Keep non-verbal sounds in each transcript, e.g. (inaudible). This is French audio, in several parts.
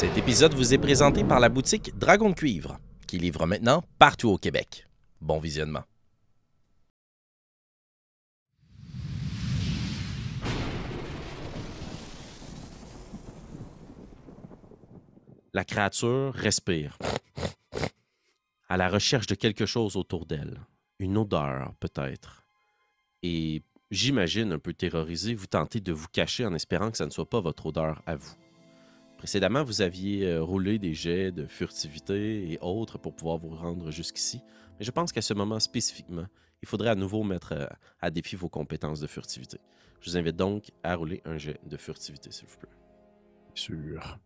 Cet épisode vous est présenté par la boutique Dragon de Cuivre, qui livre maintenant partout au Québec. Bon visionnement. La créature respire, à la recherche de quelque chose autour d'elle. Une odeur, peut-être. Et j'imagine, un peu terrorisé, vous tentez de vous cacher en espérant que ça ne soit pas votre odeur à vous. Précédemment, vous aviez euh, roulé des jets de furtivité et autres pour pouvoir vous rendre jusqu'ici. Mais je pense qu'à ce moment spécifiquement, il faudrait à nouveau mettre euh, à défi vos compétences de furtivité. Je vous invite donc à rouler un jet de furtivité, s'il vous plaît. Sûr.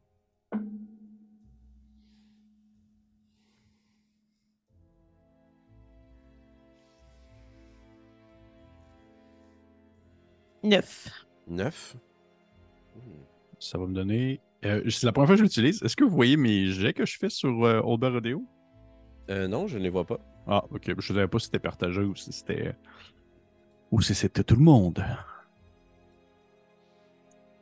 Neuf. 9. Ça va me donner. Euh, c'est la première fois que je l'utilise. Est-ce que vous voyez mes jets que je fais sur euh, Old Rodeo? Euh, non, je ne les vois pas. Ah, ok. Je ne savais pas si c'était partagé ou si c'était. Ou si c'était tout le monde.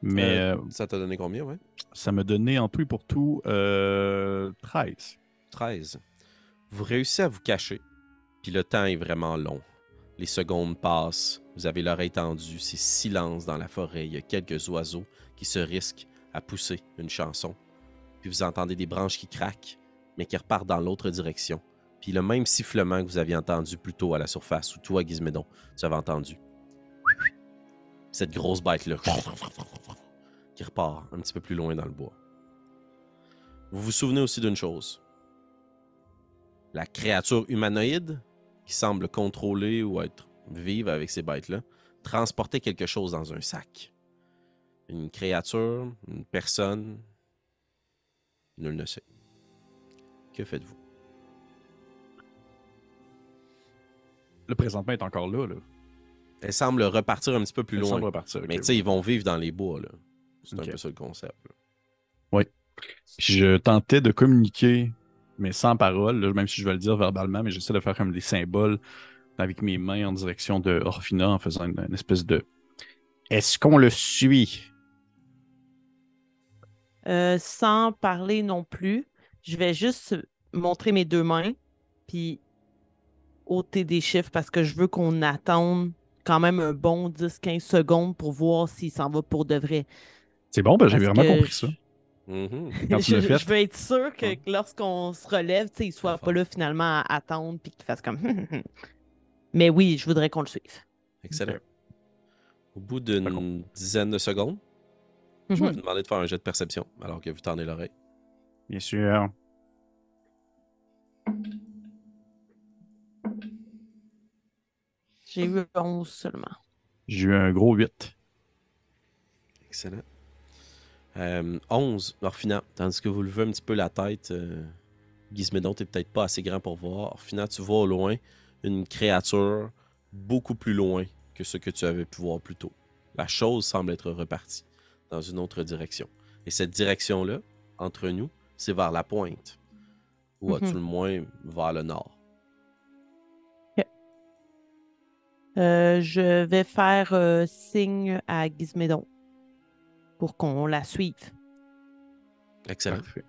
Mais Euh, euh, Ça t'a donné combien, ouais? ça m'a donné en tout et pour tout euh, 13. 13. Vous réussissez à vous cacher, puis le temps est vraiment long. Les secondes passent, vous avez l'oreille tendue, c'est silence dans la forêt, il y a quelques oiseaux qui se risquent à pousser une chanson. Puis vous entendez des branches qui craquent, mais qui repartent dans l'autre direction. Puis le même sifflement que vous aviez entendu plus tôt à la surface, ou toi, Gizmédon, tu avais entendu. Cette grosse bête-là, (laughs) qui repart un petit peu plus loin dans le bois. Vous vous souvenez aussi d'une chose la créature humanoïde qui semble contrôler ou être vive avec ces bêtes-là, transportait quelque chose dans un sac. Une créature, une personne, nul ne sait. Que faites-vous? Le présentement est encore là. là. Elle semble repartir un petit peu plus Elle loin. repartir. Mais tu sais, ils vont vivre dans les bois, là. C'est un peu ça le concept. là. Puis je tentais de communiquer, mais sans parole, là, même si je vais le dire verbalement, mais j'essaie de faire comme des symboles avec mes mains en direction de Orphina en faisant une, une espèce de. Est-ce qu'on le suit? Euh, sans parler non plus, je vais juste montrer mes deux mains, puis ôter des chiffres parce que je veux qu'on attende quand même un bon 10-15 secondes pour voir s'il s'en va pour de vrai. C'est bon, ben, j'ai vraiment compris je- ça. (laughs) Quand tu je, fait. je veux être sûr que Ouais. lorsqu'on se relève, tu sais, il soit Enfin. pas là finalement à attendre puis qu'il fasse comme. (laughs) Mais oui, je voudrais qu'on le suive. Excellent. Au bout d'une dizaine de secondes, je vais Mhm. vous demander de faire un jet de perception alors que vous tendez l'oreille. Bien sûr. J'ai eu 11 seulement. J'ai eu un gros 8. Excellent. Euh, 11, Orphina. Tandis que vous levez un petit peu la tête, euh, Gizmédon, t'es peut-être pas assez grand pour voir. Orphina, tu vois au loin une créature beaucoup plus loin que ce que tu avais pu voir plus tôt. La chose semble être repartie dans une autre direction. Et cette direction-là, entre nous, c'est vers la pointe. Ou à Mhm. tout le moins vers le nord. Euh, je vais faire euh, signe à Gizmédon pour qu'on la suive. Excellent. Parfait.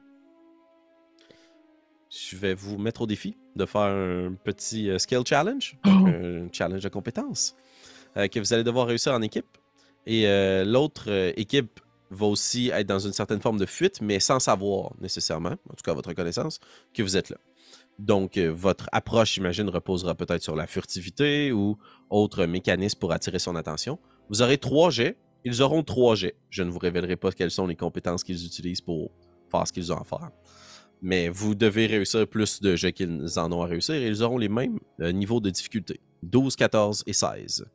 Je vais vous mettre au défi de faire un petit euh, skill challenge, Oh! un challenge de compétences, euh, que vous allez devoir réussir en équipe. Et euh, l'autre euh, équipe va aussi être dans une certaine forme de fuite, mais sans savoir nécessairement, en tout cas à votre connaissance, que vous êtes là. Donc, euh, votre approche, j'imagine, reposera peut-être sur la furtivité ou autre mécanisme pour attirer son attention. Vous aurez trois jets. Ils auront trois jets. Je ne vous révélerai pas quelles sont les compétences qu'ils utilisent pour faire ce qu'ils ont à faire. Mais vous devez réussir plus de jets qu'ils en ont à réussir et ils auront les mêmes niveaux de difficulté. 12, 14 et 16.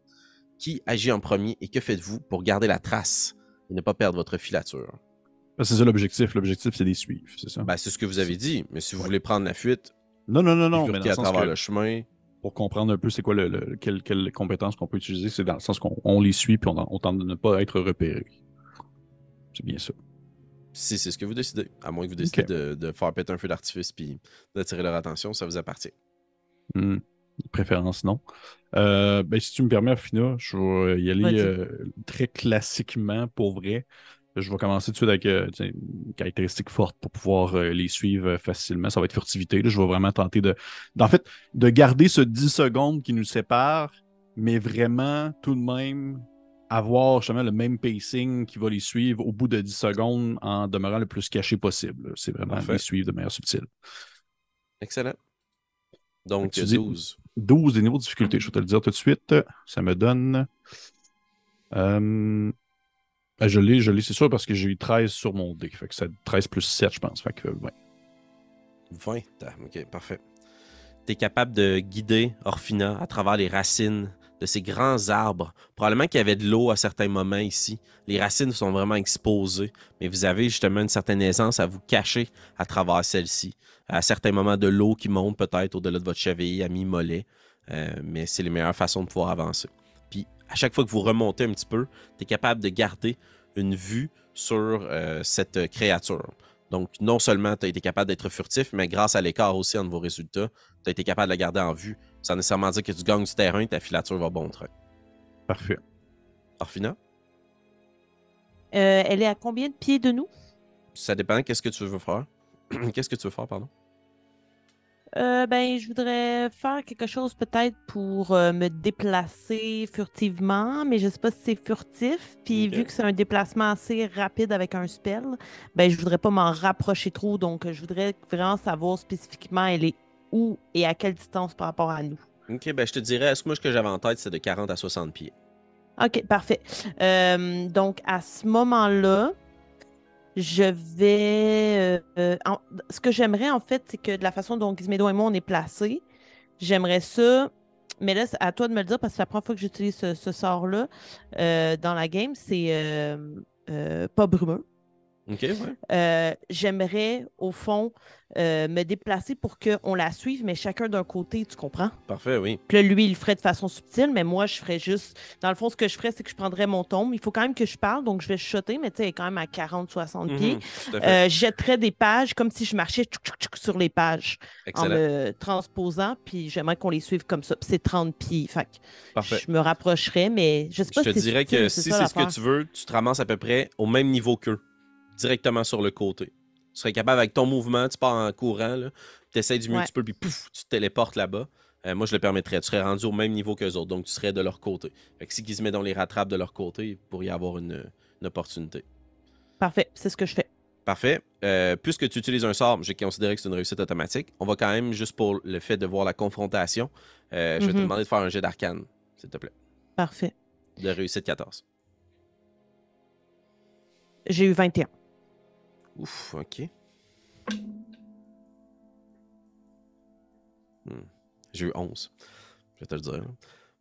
Qui agit en premier et que faites-vous pour garder la trace et ne pas perdre votre filature? Ben, C'est ça l'objectif. L'objectif, c'est de les suivre, c'est ça? Ben, c'est ce que vous avez dit, mais si vous voulez prendre la fuite, non, non, non, non. Mais dans bifurquer le à sens travers que le chemin, pour comprendre un peu c'est quoi le, le- quelle, quelle compétence qu'on peut utiliser, c'est dans le sens qu'on on les suit puis on, on tente de ne pas être repéré. C'est bien ça. si c'est ce que vous décidez, à moins que vous décidez de, de faire péter un feu d'artifice puis d'attirer leur attention, ça vous appartient. Hmm. De préférence, non. Euh, ben, si tu me permets, Fina, je vais y aller euh, très classiquement pour vrai. Je vais commencer tout de suite avec euh, une caractéristique forte pour pouvoir euh, les suivre facilement. Ça va être furtivité. là. Je vais vraiment tenter de, d'en fait, de garder ce 10 secondes qui nous sépare, mais vraiment tout de même avoir justement le même pacing qui va les suivre au bout de 10 secondes en demeurant le plus caché possible. C'est vraiment Parfait. les suivre de manière subtile. Excellent. Donc, Tu dis- 12. 12 des niveaux de difficulté, je vais te le dire tout de suite. Ça me donne. Euh, ben, je l'ai, je l'ai, c'est sûr, parce que j'ai eu 13 sur mon dé. Fait que c'est 13 plus 7, je pense. Fait que, ouais. 20. Ah, Ok, parfait. Tu es capable de guider Orphina à travers les racines de ces grands arbres. Probablement qu'il y avait de l'eau à certains moments ici. Les racines sont vraiment exposées, mais vous avez justement une certaine aisance à vous cacher à travers celle-ci. À certains moments, de l'eau qui monte peut-être au-delà de votre cheville, à mi-mollet. Euh, mais c'est les meilleures façons de pouvoir avancer. Puis, à chaque fois que vous remontez un petit peu, tu es capable de garder une vue sur euh, cette créature. Donc, non seulement tu as été capable d'être furtif, mais grâce à l'écart aussi entre vos résultats, tu as été capable de la garder en vue, sans nécessairement dire que tu gagnes du terrain, ta filature va bon train. Parfait. Orphina, Euh, elle est à combien de pieds de nous? ça dépend, qu'est-ce que tu veux faire? (clears throat) qu'est-ce que tu veux faire, pardon? Euh, ben, je voudrais faire quelque chose peut-être pour euh, me déplacer furtivement, mais je sais pas si c'est furtif. Puis vu que c'est un déplacement assez rapide avec un spell, ben je voudrais pas m'en rapprocher trop. Donc je voudrais vraiment savoir spécifiquement elle est où et à quelle distance par rapport à nous. Ok, ben je te dirais, est-ce que moi ce que j'avais en tête, c'est de 40 à 60 pieds. Ok, parfait. Euh, donc à ce moment-là, je vais. euh, euh, en- ce que j'aimerais en fait, c'est que de la façon dont Gizmedo et moi on est placés, j'aimerais ça. Mais là, c'est à toi de me le dire parce que c'est la première fois que j'utilise ce, ce sort-là euh, dans la game. C'est pas brumeux. Ouais. Euh, j'aimerais, au fond, euh, me déplacer pour qu'on la suive, mais chacun d'un côté, tu comprends? Parfait, oui. Puis là, lui, il le ferait de façon subtile, mais moi, je ferais juste. Dans le fond, ce que je ferais, c'est que je prendrais mon tombe. Il faut quand même que je parle, donc je vais chuchoter, mais tu sais, elle est quand même à 40-60 pieds. Mhm. Euh, je jetterais des pages comme si je marchais tchouk, tchouk, tchouk sur les pages en me transposant, puis j'aimerais qu'on les suive comme ça. C'est 30 pieds. Fait que Parfait. je me rapprocherais, mais je sais pas Je te si c'est dirais subtil, que si c'est ce que tu veux, tu te ramasses à peu près au même niveau qu'eux, directement sur le côté. Tu serais capable avec ton mouvement, tu pars en courant, tu essaies du mieux Ouais. que tu peux, puis pouf, tu te téléportes là-bas. Euh, moi, je le permettrais. Tu serais rendu au même niveau qu'eux autres, donc tu serais de leur côté. Fait que si Gizmédon les rattrape de leur côté, il pourrait y avoir une, une opportunité. Parfait, c'est ce que je fais. Parfait. Euh, puisque tu utilises un sort, j'ai considéré que c'est une réussite automatique. On va quand même, juste pour le fait de voir la confrontation, euh, je vais te Mhm. demander de faire un jet d'arcane, s'il te plaît. Parfait. De réussite 14. J'ai eu 21. Ouf, ok. Hmm. J'ai eu 11. Je vais te le dire. là.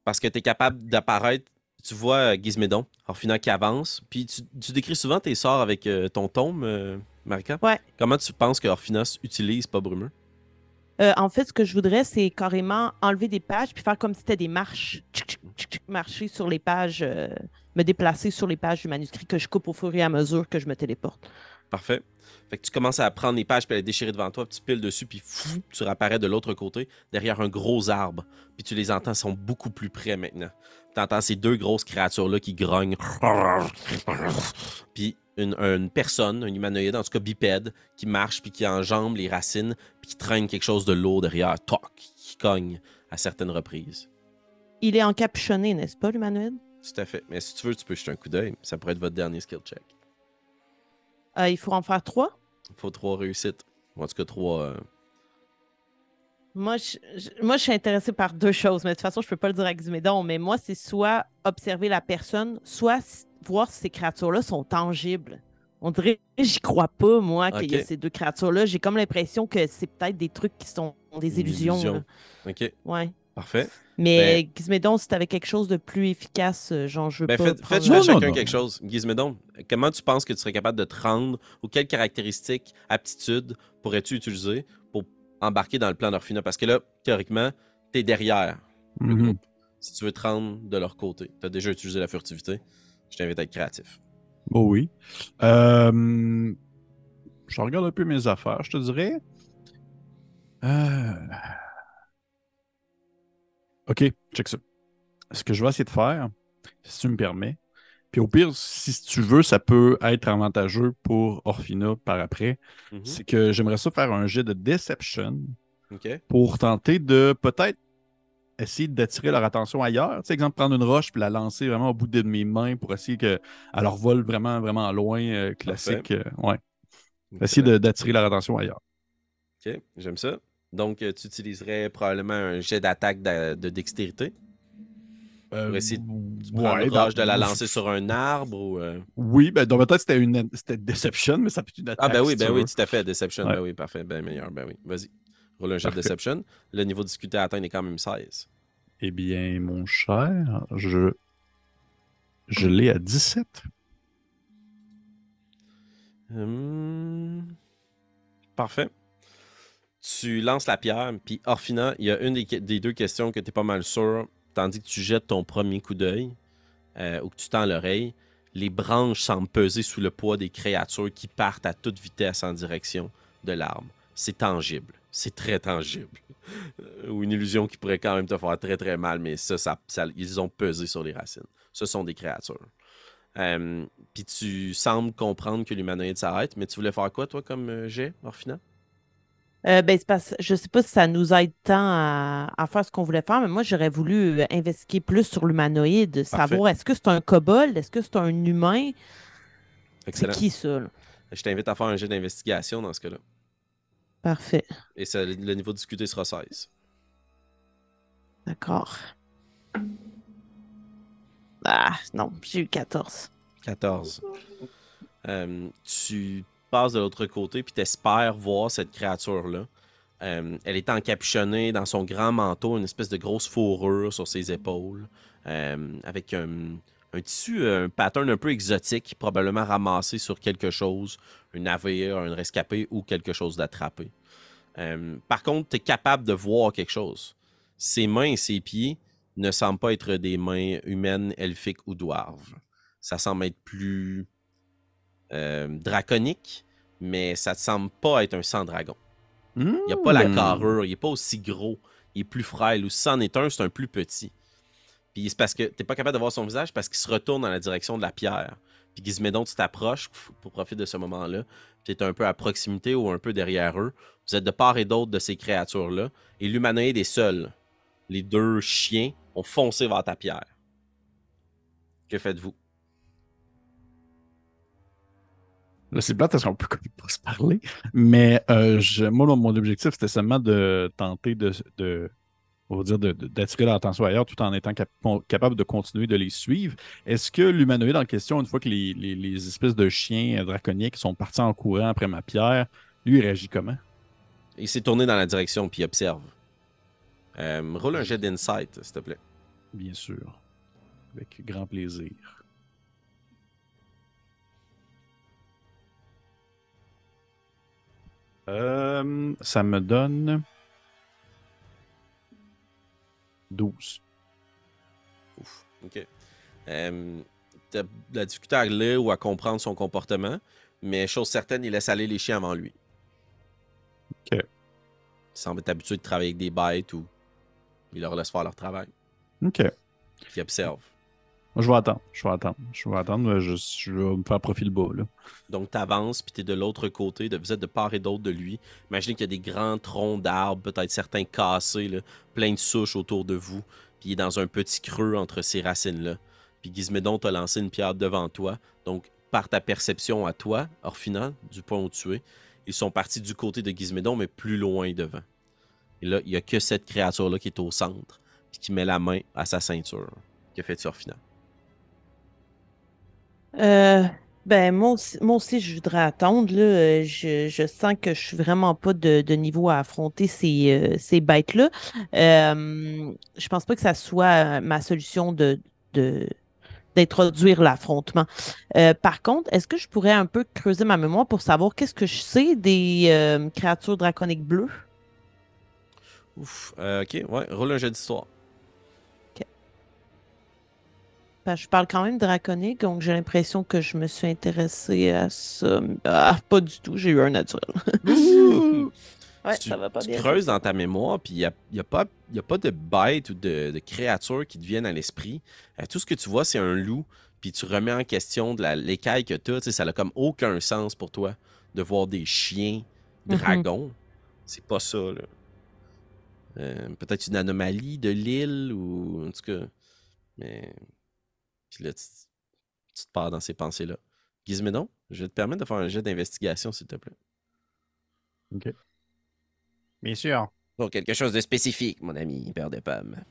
Parce que tu es capable d'apparaître. Tu vois euh, Gizmédon, Orphina qui avance. Puis tu, tu décris souvent tes sorts avec euh, ton tome, euh, Marika. Ouais. Comment tu penses que Orphina utilise pas brumeux? Euh, en fait, ce que je voudrais, c'est carrément enlever des pages puis faire comme si c'était des marches. Tchic, tchic, tchic, tchic, marcher sur les pages, me déplacer sur les pages du manuscrit que je coupe au fur et à mesure que je me téléporte. Parfait. Fait que tu commences à prendre les pages puis à les déchirer devant toi, puis tu piles dessus, puis fou, tu réapparais de l'autre côté, derrière un gros arbre. Puis tu les entends, ils sont beaucoup plus près maintenant. Tu entends ces deux grosses créatures-là qui grognent. Puis une, une personne, un humanoïde, en tout cas bipède, qui marche, puis qui enjambe les racines, puis qui traîne quelque chose de lourd derrière, toc, qui cogne à certaines reprises. Il est encapuchonné, n'est-ce pas, l'humanoïde? Tout à fait. Mais si tu veux, tu peux jeter un coup d'œil. Ça pourrait être votre dernier skill check. Euh, il faut en faire trois? Il faut trois réussites. Ou en tout cas, trois. euh, Moi je, je- moi, je suis intéressée par deux choses, mais de toute façon, je peux pas le dire à Ximedon, mais moi, c'est soit observer la personne, soit voir si ces créatures-là sont tangibles. On dirait, j'y crois pas, moi, qu'il y a ces deux créatures-là. J'ai comme l'impression que c'est peut-être des trucs qui sont des illusions. illusion. OK. Ouais. Parfait. Mais Gizmédon, si t'avais quelque chose de plus efficace, euh, genre, je veux Ben, pas. faites, prendre faites la- Non, chacun non, quelque chose. Gizmédon, comment tu penses que tu serais capable de te rendre ou quelles caractéristiques, aptitudes pourrais-tu utiliser pour embarquer dans le plan d'Orphina? Parce que là, théoriquement, tu es derrière le Mhm. groupe. Si tu veux te rendre de leur côté, tu as déjà utilisé la furtivité. Je t'invite à être créatif. Oh oui. Euh, je regarde un peu mes affaires, je te dirais. Euh, Ok, check ça. Ce que je vais essayer de faire, si tu me permets, Puis au pire, si tu veux, ça peut être avantageux pour Orphina par après. Mhm. C'est que j'aimerais ça faire un jet de Deception pour tenter de peut-être essayer d'attirer leur attention ailleurs. Tu sais, exemple, prendre une roche puis la lancer vraiment au bout de mes mains pour essayer qu'elle leur vole vraiment, vraiment loin, euh, classique. euh, ouais. Essayer d'attirer leur attention ailleurs. OK, j'aime ça. Donc, euh, tu utiliserais probablement un jet d'attaque de, de dextérité pour essayer de ouais, le courage de ben, la lancer sur un arbre ou. euh, Oui, ben, donc peut-être c'était une c'était Deception, mais ça peut être une attaque. Ah, ben oui, si ben tu oui, tout à fait. Deception, Ouais. ben oui, parfait. Ben meilleur, ben oui. Vas-y. Roule un jet de. Deception. Le niveau de difficulté à atteindre est quand même 16. Eh bien, mon cher, je, je l'ai à 17. Hum, Parfait. Tu lances la pierre, puis Orphina, il y a une des, deux questions que tu es pas mal sûr, tandis que tu jettes ton premier coup d'œil euh, ou que tu tends l'oreille. Les branches semblent peser sous le poids des créatures qui partent à toute vitesse en direction de l'arbre. C'est tangible. C'est très tangible. Euh, ou une illusion qui pourrait quand même te faire très très mal, mais ça, ils ont pesé sur les racines. Ce sont des créatures. Euh, Puis tu sembles comprendre que l'humanoïde s'arrête, mais tu voulais faire quoi, toi, comme jet, Orphina? Euh, ben, parce, je sais pas si ça nous aide tant à, à faire ce qu'on voulait faire, mais moi, j'aurais voulu euh, investiguer plus sur l'humanoïde, savoir est-ce que c'est un kobold, est-ce que c'est un humain, c'est qui ça? là? Je t'invite à faire un jet d'investigation dans ce cas-là. Parfait, Et ça, le niveau de difficulté sera 16. d'accord. Ah, non, j'ai eu 14. 14. Euh, tu passes de l'autre côté puis t'espères voir cette créature-là. Euh, elle est encapuchonnée dans son grand manteau, une espèce de grosse fourrure sur ses épaules, euh, avec un, tissu, euh, un pattern un peu exotique, probablement ramassé sur quelque chose, un navire, un rescapé ou quelque chose d'attrapé. Par contre, tu capable de voir quelque chose. Ses mains et ses pieds ne semblent pas être des mains humaines, elfiques ou dwarves. Ça semble être plus draconique, mais ça ne semble pas être un sang dragon. Il n'y a pas la Hmm. carrure, il n'est pas aussi gros, il est plus frêle. Ou si c'en est un, c'est un plus petit. Puis c'est parce que tu n'es pas capable de voir son visage parce qu'il se retourne dans la direction de la pierre. Puis Gizmédon, tu t'approches pour profiter de ce moment-là. Tu es un peu à proximité ou un peu derrière eux. Vous êtes de part et d'autre de ces créatures-là. Et l'humanoïde est seul. Les deux chiens ont foncé vers ta pierre. Que faites-vous? C'est plate parce qu'on peut pas se parler. Mais euh, je- moi, mon objectif, c'était seulement de tenter de, de- on va dire, d'attirer leur attention ailleurs tout en étant cap- capable de continuer de les suivre. Est-ce que l'humanoïde en question, une fois que les, les- les espèces de chiens euh, draconiques sont partis en courant après ma pierre, lui, il réagit comment? Il s'est tourné dans la direction puis il observe. Euh, roule un jet d'insight, s'il te plaît. Bien sûr. Avec grand plaisir. Euh, ça me donne 12. Ouf. OK. Euh, T'as de la difficulté à lire ou à comprendre son comportement, mais chose certaine, il laisse aller les chiens avant lui. OK. Il semble être habitué de travailler avec des bêtes ou il leur laisse faire leur travail. OK. Puis il observe. Je vais attendre. Je vais attendre. Je vais attendre. Je, je vais me faire profil bas. Là. Donc, tu avances, puis tu es de l'autre côté, de, vous êtes de part et d'autre de lui. Imaginez qu'il y a des grands troncs d'arbres, peut-être certains cassés, plein de souches autour de vous. Puis il est dans un petit creux entre ces racines-là. Puis Gizmédon t'a lancé une pierre devant toi. Donc, par ta perception à toi, Orphina, du point où tu es, ils sont partis du côté de Gizmédon, mais plus loin devant. Et là, il n'y a que cette créature-là qui est au centre, puis qui met la main à sa ceinture. Que fait-tu, Orphina? Euh, ben, moi aussi, moi aussi, je voudrais attendre. Là. Euh, Je, je sens que je suis vraiment pas de, niveau à affronter ces, euh, ces bêtes-là. Euh, je pense pas que ça soit ma solution de, de, d'introduire l'affrontement. Par contre, est-ce que je pourrais un peu creuser ma mémoire pour savoir qu'est-ce que je sais des créatures draconiques bleues? Ouf. Ok, ouais, roule un d'histoire. Je parle quand même draconique, donc j'ai l'impression que je me suis intéressée à ça. Ah, pas du tout, j'ai eu un naturel. (laughs) ouais, tu, ça va pas tu bien. creuses dans ta mémoire, puis il n'y a, y a pas, y a pas de bêtes ou de, de créatures qui te viennent à l'esprit. Euh, tout ce que tu vois, c'est un loup puis tu remets en question de l'écaille que tu as. Ça n'a comme aucun sens pour toi de voir des chiens Mhm. dragons. C'est pas ça, là. Euh, Peut-être une anomalie de l'île ou en tout cas. Mais. Puis là, tu, tu te pars dans ces pensées-là. Gizmédon, je vais te permettre de faire un jet d'investigation, s'il te plaît. Bien sûr. Pour quelque chose de spécifique, mon ami, père de pommes.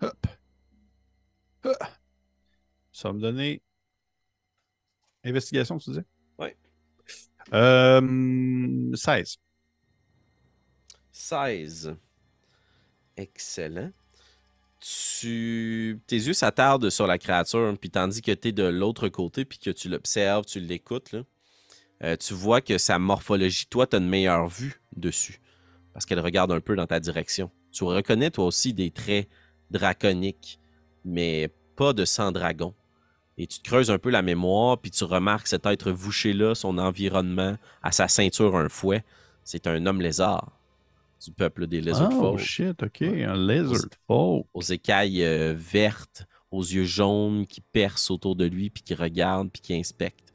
Hop. Ah. Ça va me donner. Investigation, tu disais? Euh, 16. 16. Excellent. Tu... Tes yeux s'attardent sur la créature, puis tandis que tu es de l'autre côté, puis que tu l'observes, tu l'écoutes, euh, tu vois que sa morphologie, toi, tu as une meilleure vue dessus, parce qu'elle regarde un peu dans ta direction. Tu reconnais, toi aussi, des traits draconiques, mais pas de sang dragon. Et tu te creuses un peu la mémoire, puis tu remarques cet être vouché-là, son environnement, à sa ceinture, un fouet. C'est un homme lézard du peuple des Lizard Oh Folk shit, ok. Un lizard folk. aux écailles euh, vertes, aux yeux jaunes qui percent autour de lui, puis qui regardent, puis qui inspectent.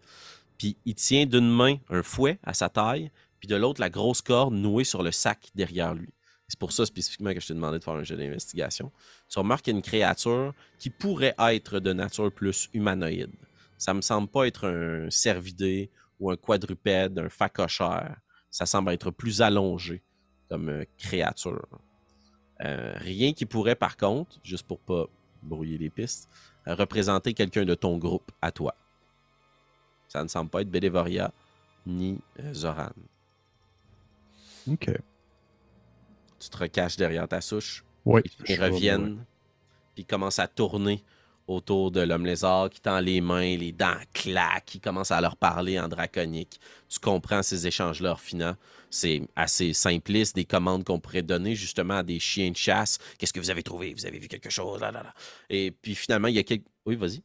Puis il tient d'une main un fouet à sa taille, puis de l'autre la grosse corde nouée sur le sac derrière lui. C'est pour ça spécifiquement que je t'ai demandé de faire un jeu d'investigation. Tu remarques qu'il y a une créature qui pourrait être de nature plus humanoïde. Ça me semble pas être un cervidé ou un quadrupède, un facochère. Ça semble être plus allongé comme euh, créature. Euh, rien qui pourrait, par contre, juste pour pas brouiller les pistes, euh, représenter quelqu'un de ton groupe à toi. Ça ne semble pas être Bedevoria ni euh, Zoran. Ok. Tu te recaches derrière ta souche. Oui. Ils reviennent, puis commencent à tourner autour de l'homme lézard qui tend les mains, les dents claquent, qui commence à leur parler en draconique. Tu comprends ces échanges-là finants. C'est assez simpliste, des commandes qu'on pourrait donner justement à des chiens de chasse. Qu'est-ce que vous avez trouvé? Vous avez vu quelque chose? Là, là, là. Et puis finalement, il y a quelques... Oui, vas-y.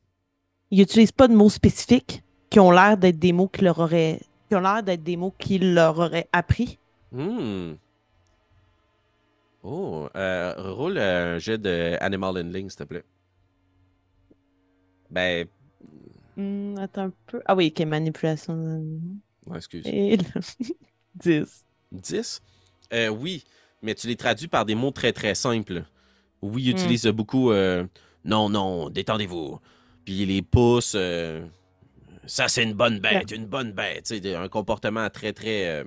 Ils n'utilisent pas de mots spécifiques qui ont l'air d'être des mots qui leur auraient qui ont l'air d'être des mots qu'ils leur auraient appris. Hmm. Oh, euh, roule un jet de Animal Handling, s'il te plaît. Ben, Hmm, attends un peu. Ah oui, ok, manipulation. ouais, excuse. Et là, 10. 10? Euh, oui, mais tu les traduis par des mots très très simples. Oui, ils Hmm. utilisent beaucoup euh, non, non, détendez-vous. Puis les pouces, euh, ça c'est une bonne bête, une bonne bête. Tu sais, des- un comportement très très euh,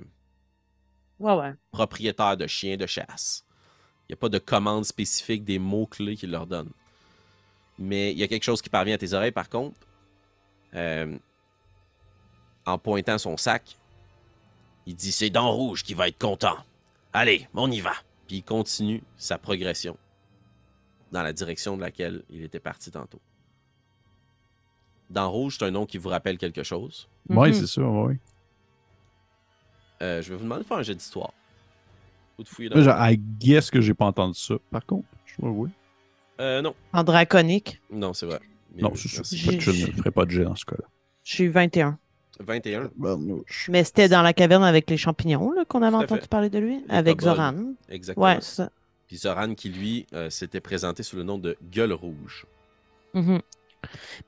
Ouais, ouais. propriétaire de chien de chasse. Il n'y a pas de commande spécifique des mots-clés qu'ils leur donnent. Mais il y a quelque chose qui parvient à tes oreilles par contre. Euh, en pointant son sac, il dit C'est Dent Rouge qui va être content. Allez, on y va. Puis il continue sa progression dans la direction de laquelle il était parti tantôt. Dent Rouge, c'est un nom qui vous rappelle quelque chose? Oui, Mhm. c'est ça, oui. Euh, je vais vous demander de faire un jet d'histoire. Ou de fouiller dans Là, genre, I guess que j'ai pas entendu ça. Par contre, je vois, oui. Euh, non. En draconique, Non, c'est vrai. Mais Non, c'est de- Je J'ai- ne ferai pas de jet dans ce cas-là. je suis 21. 21. Mais c'était dans la caverne avec les champignons là, qu'on avait entendu fait. parler de lui, Les avec. Zoran. Exactement. Ouais, c'est ça. Puis Zoran qui, lui, euh, s'était présenté sous le nom de Gueule Rouge. Mhm.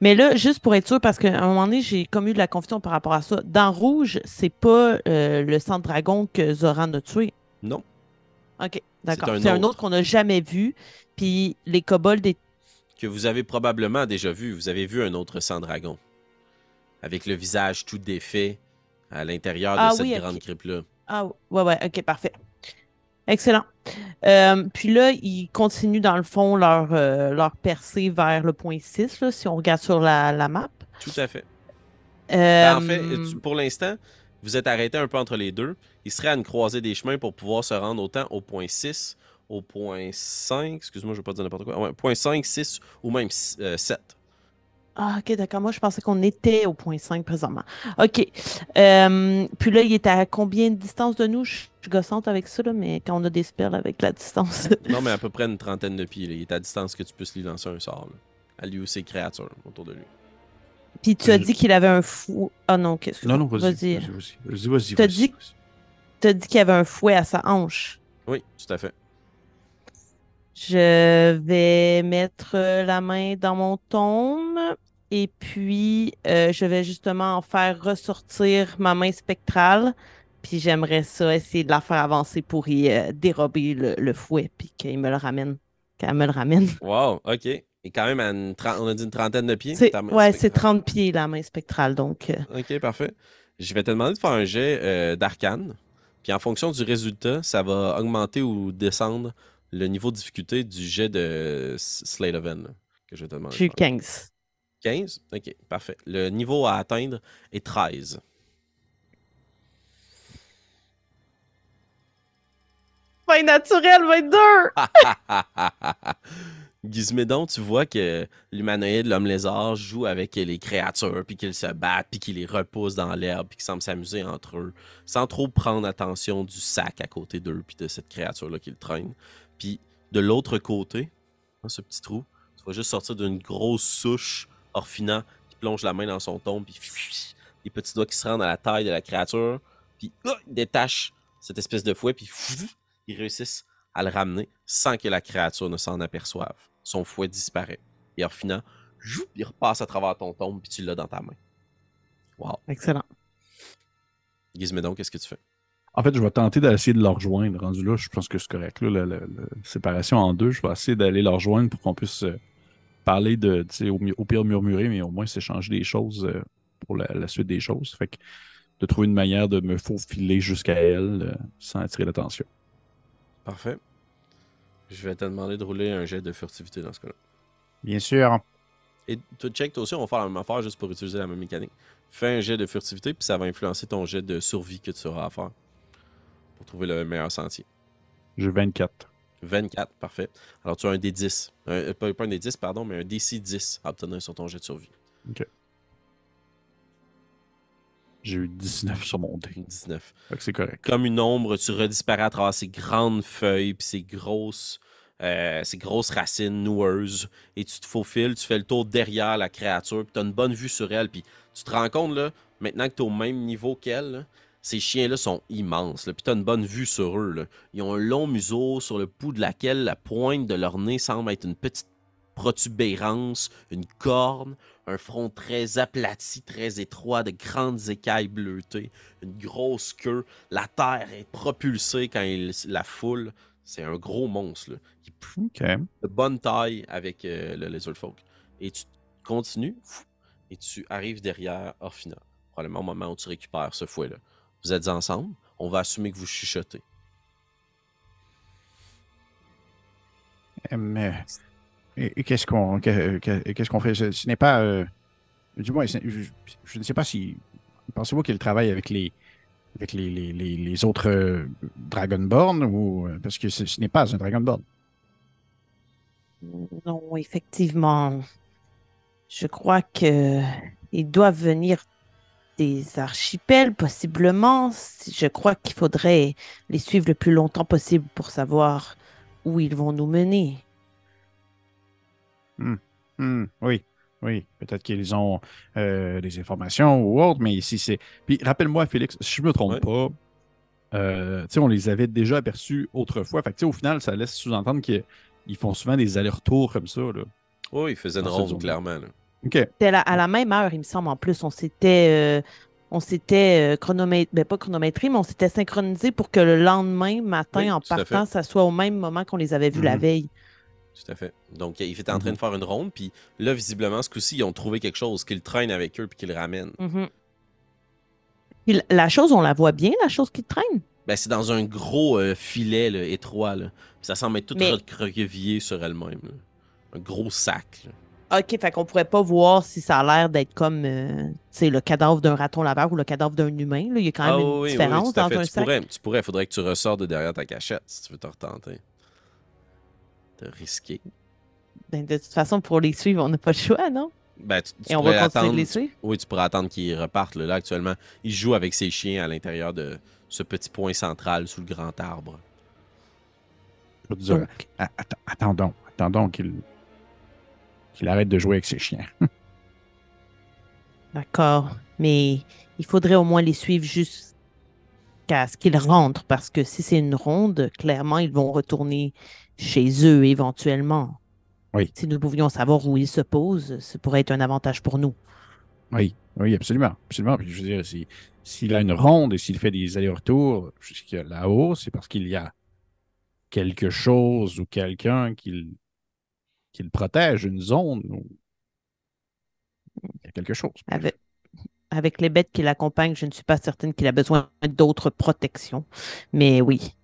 Mais là, juste pour être sûr, parce qu'à un moment donné, j'ai comme eu de la confusion par rapport à ça. Dans Rouge, c'est pas euh, le sang de dragon que Zoran a tué? Non. Ok, d'accord. un C'est un autre. autre qu'on n'a jamais vu. Puis les kobolds, des... Que vous avez probablement déjà vu. Vous avez vu un autre sang dragon. Avec le visage tout défait à l'intérieur de Ah cette grande crypte-là. Ah, ouais, ouais, ok, parfait. Excellent. Euh, puis là, ils continuent, dans le fond, leur, euh, leur percée vers le point 6, là, si on regarde sur la, la map. Tout à fait. Ben, en fait, Euh, pour l'instant, vous êtes arrêté un peu entre les deux. Il serait à une croisée des chemins pour pouvoir se rendre autant au point 6, au point 5, excuse-moi, je ne vais pas dire n'importe quoi, Ouais, point 5, 6 ou même euh, 7. Ah, ok, d'accord. Moi, je pensais qu'on était au point 5 présentement. Ok. Euh, puis là, il est à combien de distance de nous? Je suis gossante avec ça, là, mais quand on a des spells avec la distance. (laughs) Non, mais à peu près une trentaine de pieds. là. Il est à distance que tu puisses lui lancer un sort. là. À lui ou ses créatures autour de lui. Puis tu as Je- dit qu'il avait un fou. Ah non, qu'est-ce que Non, non, vas-y. Vas-y. Vas-y. Tu as dit qu'il avait un fouet à sa hanche. Oui, tout à fait. Je vais mettre la main dans mon tome et puis euh, je vais justement en faire ressortir ma main spectrale. Puis j'aimerais ça essayer de la faire avancer pour y euh, dérober le, le fouet puis qu'il me le ramène. Qu'elle me le ramène. Wow, OK. Et quand même, à une tren- on a dit une trentaine de pieds. Ouais, c'est spectrale. 30 pieds la main spectrale. Donc, euh, OK, parfait. Je vais te demander de faire un jet d'arcane. Puis en fonction du résultat, ça va augmenter ou descendre le niveau de difficulté du jet de S- Slate of Hand, là, que je te demander. de j'ai eu faire. 15. 15? OK, parfait. Le niveau à atteindre est 13. Fin naturel, 22! (laughs) Gizmédon, tu vois que l'humanoïde, l'homme lézard, joue avec les créatures, puis qu'ils se battent, puis qu'ils les repoussent dans l'herbe, puis qu'ils semblent s'amuser entre eux, sans trop prendre attention du sac à côté d'eux, puis de cette créature-là qu'ils traînent. Puis de l'autre côté, dans ce petit trou, tu vas juste sortir d'une grosse souche Orphinant qui plonge la main dans son tombe, puis (sniffs) les petits doigts qui se rendent à la taille de la créature, puis ah, il détache cette espèce de fouet, puis (sniffs) ils réussissent à le ramener sans que la créature ne s'en aperçoive. Son fouet disparaît. Et jou, (sniffs) il repasse à travers ton tombe, puis tu l'as dans ta main. Wow. Excellent. Gizmédon, qu'est-ce que tu fais? En fait, je vais tenter d'essayer de leur rejoindre. Rendu là, je pense que c'est correct. Là, la, la- la séparation en deux, je vais essayer d'aller leur rejoindre pour qu'on puisse euh, parler de, tu sais, au, au pire murmurer, mais au moins s'échanger des choses euh, pour la, la suite des choses. Fait que de trouver une manière de me faufiler jusqu'à elle euh, sans attirer l'attention. Parfait. Je vais te demander de rouler un jet de furtivité dans ce cas-là. Bien sûr. Et toi, check, toi aussi, on va faire la même affaire juste pour utiliser la même mécanique. Fais un jet de furtivité, puis ça va influencer ton jet de survie que tu auras à faire. Pour trouver le meilleur sentier. J'ai 24. 24, parfait. Alors tu as un D10. Un- euh, pas, un D10, pardon, mais un DC 10 à obtenir sur ton jet de survie. J'ai eu 19 sur mon dé. 19. Fait que c'est correct. Comme une ombre, tu redisparais à travers ces grandes feuilles, puis ces grosses, euh, ces grosses racines noueuses, et tu te faufiles, tu fais le tour derrière la créature, puis tu as une bonne vue sur elle, puis tu te rends compte, là, maintenant que tu es au même niveau qu'elle, ces chiens-là sont immenses, là, puis tu as une bonne vue sur eux. là. Ils ont un long museau sur le bout de laquelle la pointe de leur nez semble être une petite protubérance, une corne, un front très aplati, très étroit, de grandes écailles bleutées, une grosse queue. La terre est propulsée quand il la foule. C'est un gros monstre, là, qui est plus OK. de bonne taille avec euh, le Lizard Folk. Et tu continues et tu arrives derrière Orphina. Probablement au moment où tu récupères ce fouet-là. Vous êtes ensemble. On va assumer que vous chuchotez. Euh, mais, qu'est-ce qu'on qu'est-ce qu'on fait? Ce, ce n'est pas. euh, du moins, je, je ne sais pas si. Pensez-vous qu'il travaille avec les avec les, les, les, les autres euh, Dragonborn ou. Parce que ce, ce n'est pas un Dragonborn. Non, effectivement. Je crois que ils doivent venir des archipels, possiblement. Je crois qu'il faudrait les suivre le plus longtemps possible pour savoir où ils vont nous mener. Hmm, oui, oui. Peut-être qu'ils ont euh, des informations ou autre, mais ici c'est. Puis rappelle-moi, Félix, si je me trompe Ouais. pas, euh, tu sais, on les avait déjà aperçus autrefois. Fait que, tu sais, au final, ça laisse sous-entendre qu'ils ils font souvent des allers-retours comme ça. Là. Oui, il faisait une ronde, clairement. là. C'était à la même heure, il me semble, en plus. On s'était euh, on s'était euh, ben, pas chronométré, mais on s'était synchronisé pour que le lendemain matin, Oui, en partant, ça soit au même moment qu'on les avait vus la Mhm. veille. Tout à fait. Donc, il était en train de faire une ronde, puis là, visiblement, ce coup-ci, ils ont trouvé quelque chose qu'ils traînent avec eux puis qu'ils ramènent. Mhm. Puis la- la chose, on la voit bien, la chose qui traîne. Ben, c'est dans un gros euh, filet là, étroit. Là. Puis ça semble être tout Mais- recroquevillé sur elle-même. Un gros sac. là. OK, fait qu'on pourrait pas voir si ça a l'air d'être comme euh, le cadavre d'un raton laveur ou le cadavre d'un humain. là. Il y a quand même Ah une oui, oui, différence dans fait. un Tu sac. pourrais, tu pourrais, faudrait que tu ressors de derrière ta cachette si tu veux te retenter. Te risquer. Ben, de toute façon, pour les suivre, on n'a pas le choix, non? Ben, tu, tu Et on va continuer attendre. de les suivre? Oui, tu pourrais attendre qu'ils repartent. Là. Là, actuellement, il joue avec ses chiens à l'intérieur de ce petit point central sous le grand arbre. Je veux dire, Donc, attendons, attendons qu'il qu'il arrête de jouer avec ses chiens. (laughs) d'accord. Mais il faudrait au moins les suivre jusqu'à ce qu'ils rentrent, parce que si c'est une ronde, clairement, ils vont retourner chez eux éventuellement. Oui. Si nous pouvions savoir où ils se posent, ce pourrait être un avantage pour nous. Oui, oui, absolument. Absolument. Puis, je veux dire, si- s'il a une ronde et s'il fait des allers-retours jusqu'à là-haut, c'est parce qu'il y a quelque chose ou quelqu'un qui, le- qui le protège, une zone. Ou... Il y a quelque chose. Avec, avec les bêtes qui l'accompagnent, je ne suis pas certaine qu'il a besoin d'autres protections. Mais oui.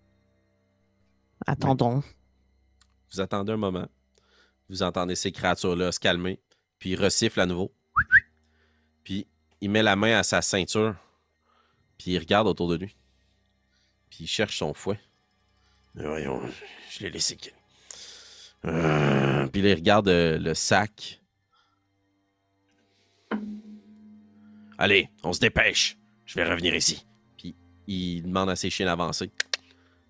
Attendons. Vous attendez un moment. Vous entendez ces créatures-là se calmer. Puis il resiffle à nouveau. Puis il met la main à sa ceinture. Puis il regarde autour de lui. Puis il cherche son fouet. Mais voyons, je l'ai laissé. Puis il regarde euh, le sac. Allez, on se dépêche. Je vais revenir ici. Puis il demande à ses chiens d'avancer.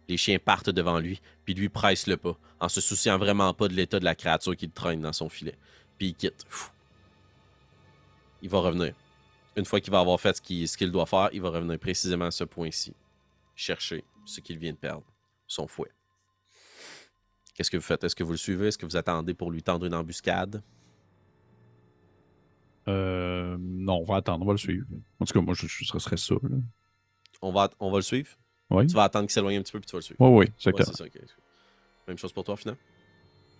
Les chiens partent devant lui, puis lui presse le pas, en se souciant vraiment pas de l'état de la créature qui le traîne dans son filet. Puis il quitte. Il va revenir. Une fois qu'il va avoir fait qu'il ce qu'il doit faire, il va revenir précisément à ce point-ci. Chercher ce qu'il vient de perdre, son fouet. Qu'est-ce que vous faites? Est-ce que vous le suivez? Est-ce que vous attendez pour lui tendre une embuscade? Euh, non, on va attendre, on va le suivre. En tout cas, moi, je, serait ça. là. On va, on va le suivre? Oui. Tu vas attendre qu'il s'éloigne un petit peu, puis tu vas le suivre. Oui, oui, c'est ça, ok. Même chose pour toi, finalement.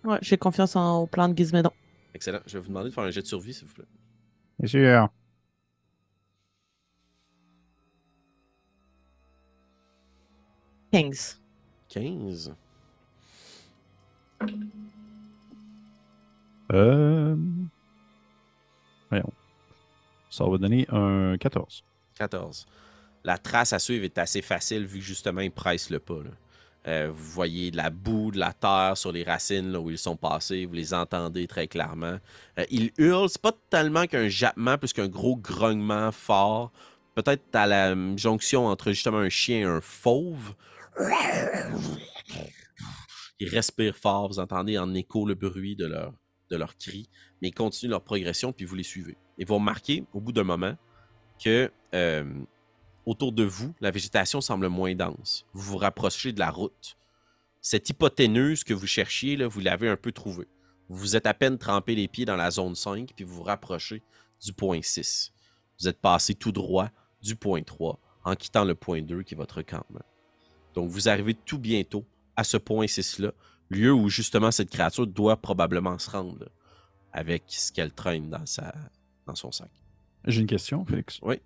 Ouais, J'ai confiance en- au plan de Gizmédon. Excellent. Je vais vous demander de faire un jet de survie, s'il vous plaît. Bien sûr. Kings. 15. Euh... Ça va donner un 14. 14. La trace à suivre est assez facile vu que justement ils pressent le pas. Euh, vous voyez de la boue, de la terre sur les racines où ils sont passés. Vous les entendez très clairement. Euh, ils hurlent. C'est pas tellement qu'un jappement plus qu'un gros grognement fort. Peut-être à la jonction entre justement un chien et un fauve. Ils respirent fort. Vous entendez en écho le bruit de leur, de cri. Mais ils continuent leur progression puis vous les suivez. Et vous remarquez au bout d'un moment que euh, autour de vous, la végétation semble moins dense. Vous vous rapprochez de la route. Cette hypoténuse que vous cherchiez, vous l'avez un peu trouvée. Vous êtes à peine trempé les pieds dans la zone 5, puis vous vous rapprochez du point 6. Vous êtes passé tout droit du point 3 en quittant le point 2 qui est votre campement. Donc vous arrivez tout bientôt à ce point 6-là, lieu où justement cette créature doit probablement se rendre là, avec ce qu'elle traîne dans, sa, dans son sac. J'ai une question, Félix. Oui.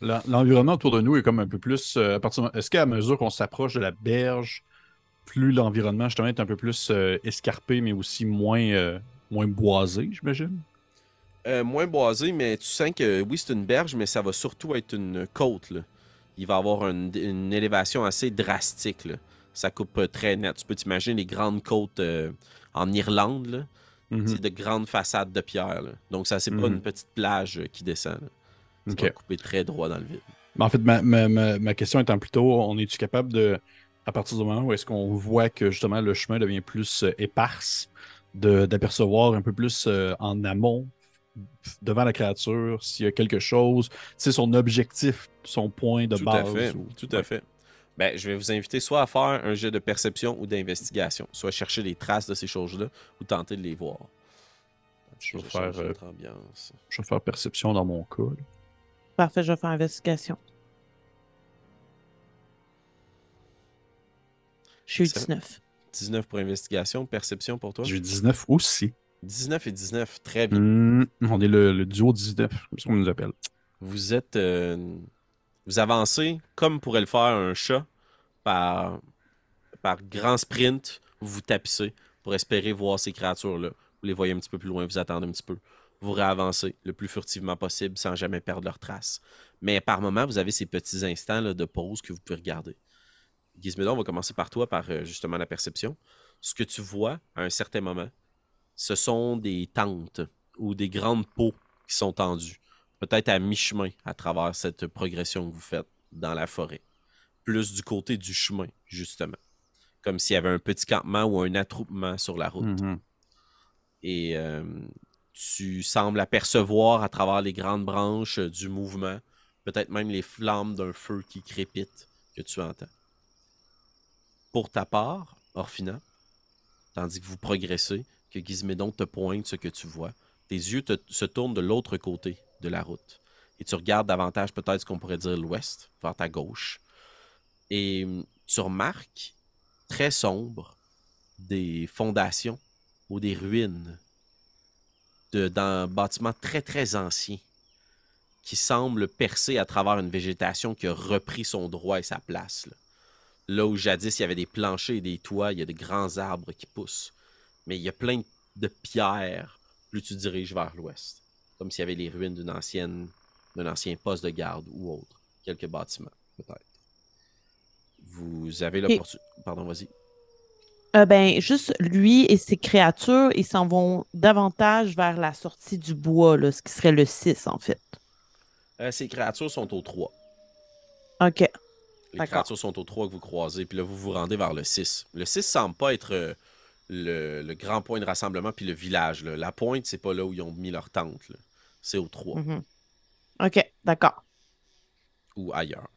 L'en- L'environnement autour de nous est comme un peu plus. euh, à partir de- Est-ce qu'à mesure qu'on s'approche de la berge, plus l'environnement justement est un peu plus euh, escarpé, mais aussi moins, euh, moins boisé, j'imagine? Moins boisé, mais tu sens que oui, c'est une berge, mais ça va surtout être une côte. là. Il va avoir une, une élévation assez drastique. là. Ça coupe euh, très net. Tu peux t'imaginer les grandes côtes euh, en Irlande, là. Mhm. C'est de grandes façades de pierre. là. Donc, ça, c'est pas Mhm. une petite plage euh, qui descend. Ça Ok. va couper très droit dans le vide. Mais en fait, ma, ma- ma- question étant plutôt, on est-tu capable de, à partir du moment où est-ce qu'on voit que justement le chemin devient plus euh, éparse, de- d'apercevoir un peu plus euh, en amont, devant la créature, s'il y a quelque chose, c'est son objectif, son point de tout à base. fait. ou- Tout à Ouais. fait. Ben, je vais vous inviter soit à faire un jet de perception ou d'investigation, soit chercher les traces de ces choses-là ou tenter de les voir. Je vais faire, euh, notre ambiance. Je vais faire perception dans mon cas. là. Parfait, je vais faire investigation. Je suis Excellent. 19. 19 pour investigation, perception pour toi? J'ai eu 19 aussi. 19 et 19, très bien. Hmm, on est le, le duo 19, comme ça qu'on nous appelle. Vous êtes. euh, vous avancez comme pourrait le faire un chat par, par grand sprint. Vous vous tapissez pour espérer voir ces créatures-là. Vous les voyez un petit peu plus loin, vous attendez un petit peu. Vous réavancez le plus furtivement possible sans jamais perdre leur trace. Mais par moment, vous avez ces petits instants là, de pause que vous pouvez regarder. Gizmédon, on va commencer par toi, par euh, justement la perception. Ce que tu vois à un certain moment, ce sont des tentes ou des grandes pots qui sont tendues peut-être à mi-chemin à travers cette progression que vous faites dans la forêt. Plus du côté du chemin, justement. Comme s'il y avait un petit campement ou un attroupement sur la route. Mhm. Et euh, tu sembles apercevoir à travers les grandes branches du mouvement, peut-être même les flammes d'un feu qui crépite que tu entends. Pour ta part, Orphina, tandis que vous progressez, que Gizmédon te pointe ce que tu vois. Tes yeux se tournent de l'autre côté de la route. Et tu regardes davantage peut-être ce qu'on pourrait dire l'ouest, vers ta gauche. Et hum, tu remarques, très sombre, des fondations ou des ruines d'un bâtiment très très ancien qui semble percer à travers une végétation qui a repris son droit et sa place. Là, Là où jadis il y avait des planchers et des toits, il y a de grands arbres qui poussent. Mais il y a plein de pierres plus tu diriges vers l'ouest. Comme s'il y avait les ruines d'une ancienne, d'un ancien poste de garde ou autre. Quelques bâtiments, peut-être. Vous avez l'opportunité. Pardon, vas-y. Euh, ben, juste lui et ses créatures, ils s'en vont davantage vers la sortie du bois, là, ce qui serait le 6, en fait. Euh, ces créatures sont au 3. OK. Les créatures sont au 3 que vous croisez, puis là, vous vous rendez vers le 6. Le 6 semble pas être euh, le, le grand point de rassemblement, puis le village. là. La pointe, c'est pas là où ils ont mis leur tente. C'est au 3 Mhm. OK, d'accord. ou ailleurs.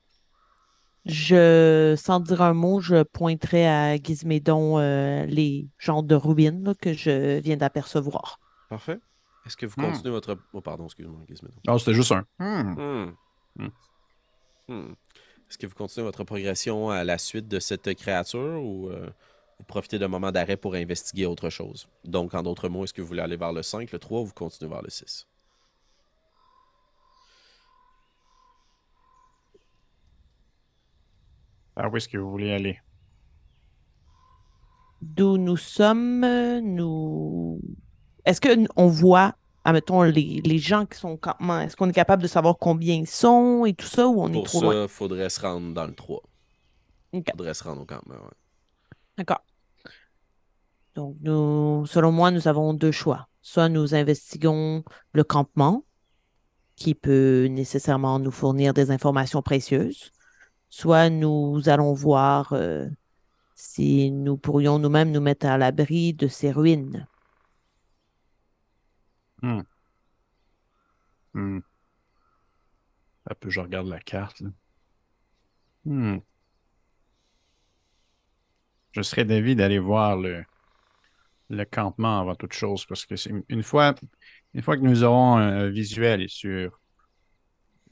Je, sans dire un mot, je pointerai à Gizmédon euh, les genres de ruines là, que je viens d'apercevoir. Parfait. Est-ce que vous Hmm. continuez votre. Oh, pardon, excuse-moi, Gizmo. Non, c'était juste un. Hmm. Hmm. Hmm. Hmm. Est-ce que vous continuez votre progression à la suite de cette créature ou euh, vous profitez d'un moment d'arrêt pour investiguer autre chose? Donc, en d'autres mots, est-ce que vous voulez aller vers le 5, le 3 ou vous continuez vers le 6? Ah, où est-ce que vous voulez aller? D'où nous sommes, nous. Est-ce qu'on voit, admettons, les, les gens qui sont au campement, est-ce qu'on est capable de savoir combien ils sont et tout ça ou on est Pour trop ça, loin? faudrait se rendre dans le 3. Ok. Faudrait se rendre au campement, ouais. D'accord. Donc, nous, selon moi, nous avons deux choix. Soit nous investiguons le campement, qui peut nécessairement nous fournir des informations précieuses, soit nous allons voir euh, si nous pourrions nous-mêmes nous mettre à l'abri de ces ruines. Hmm. Un peu, je regarde la carte. Hmm. Je serais d'avis d'aller voir le, le campement avant toute chose, parce que c'est une fois, une fois que nous aurons un visuel sur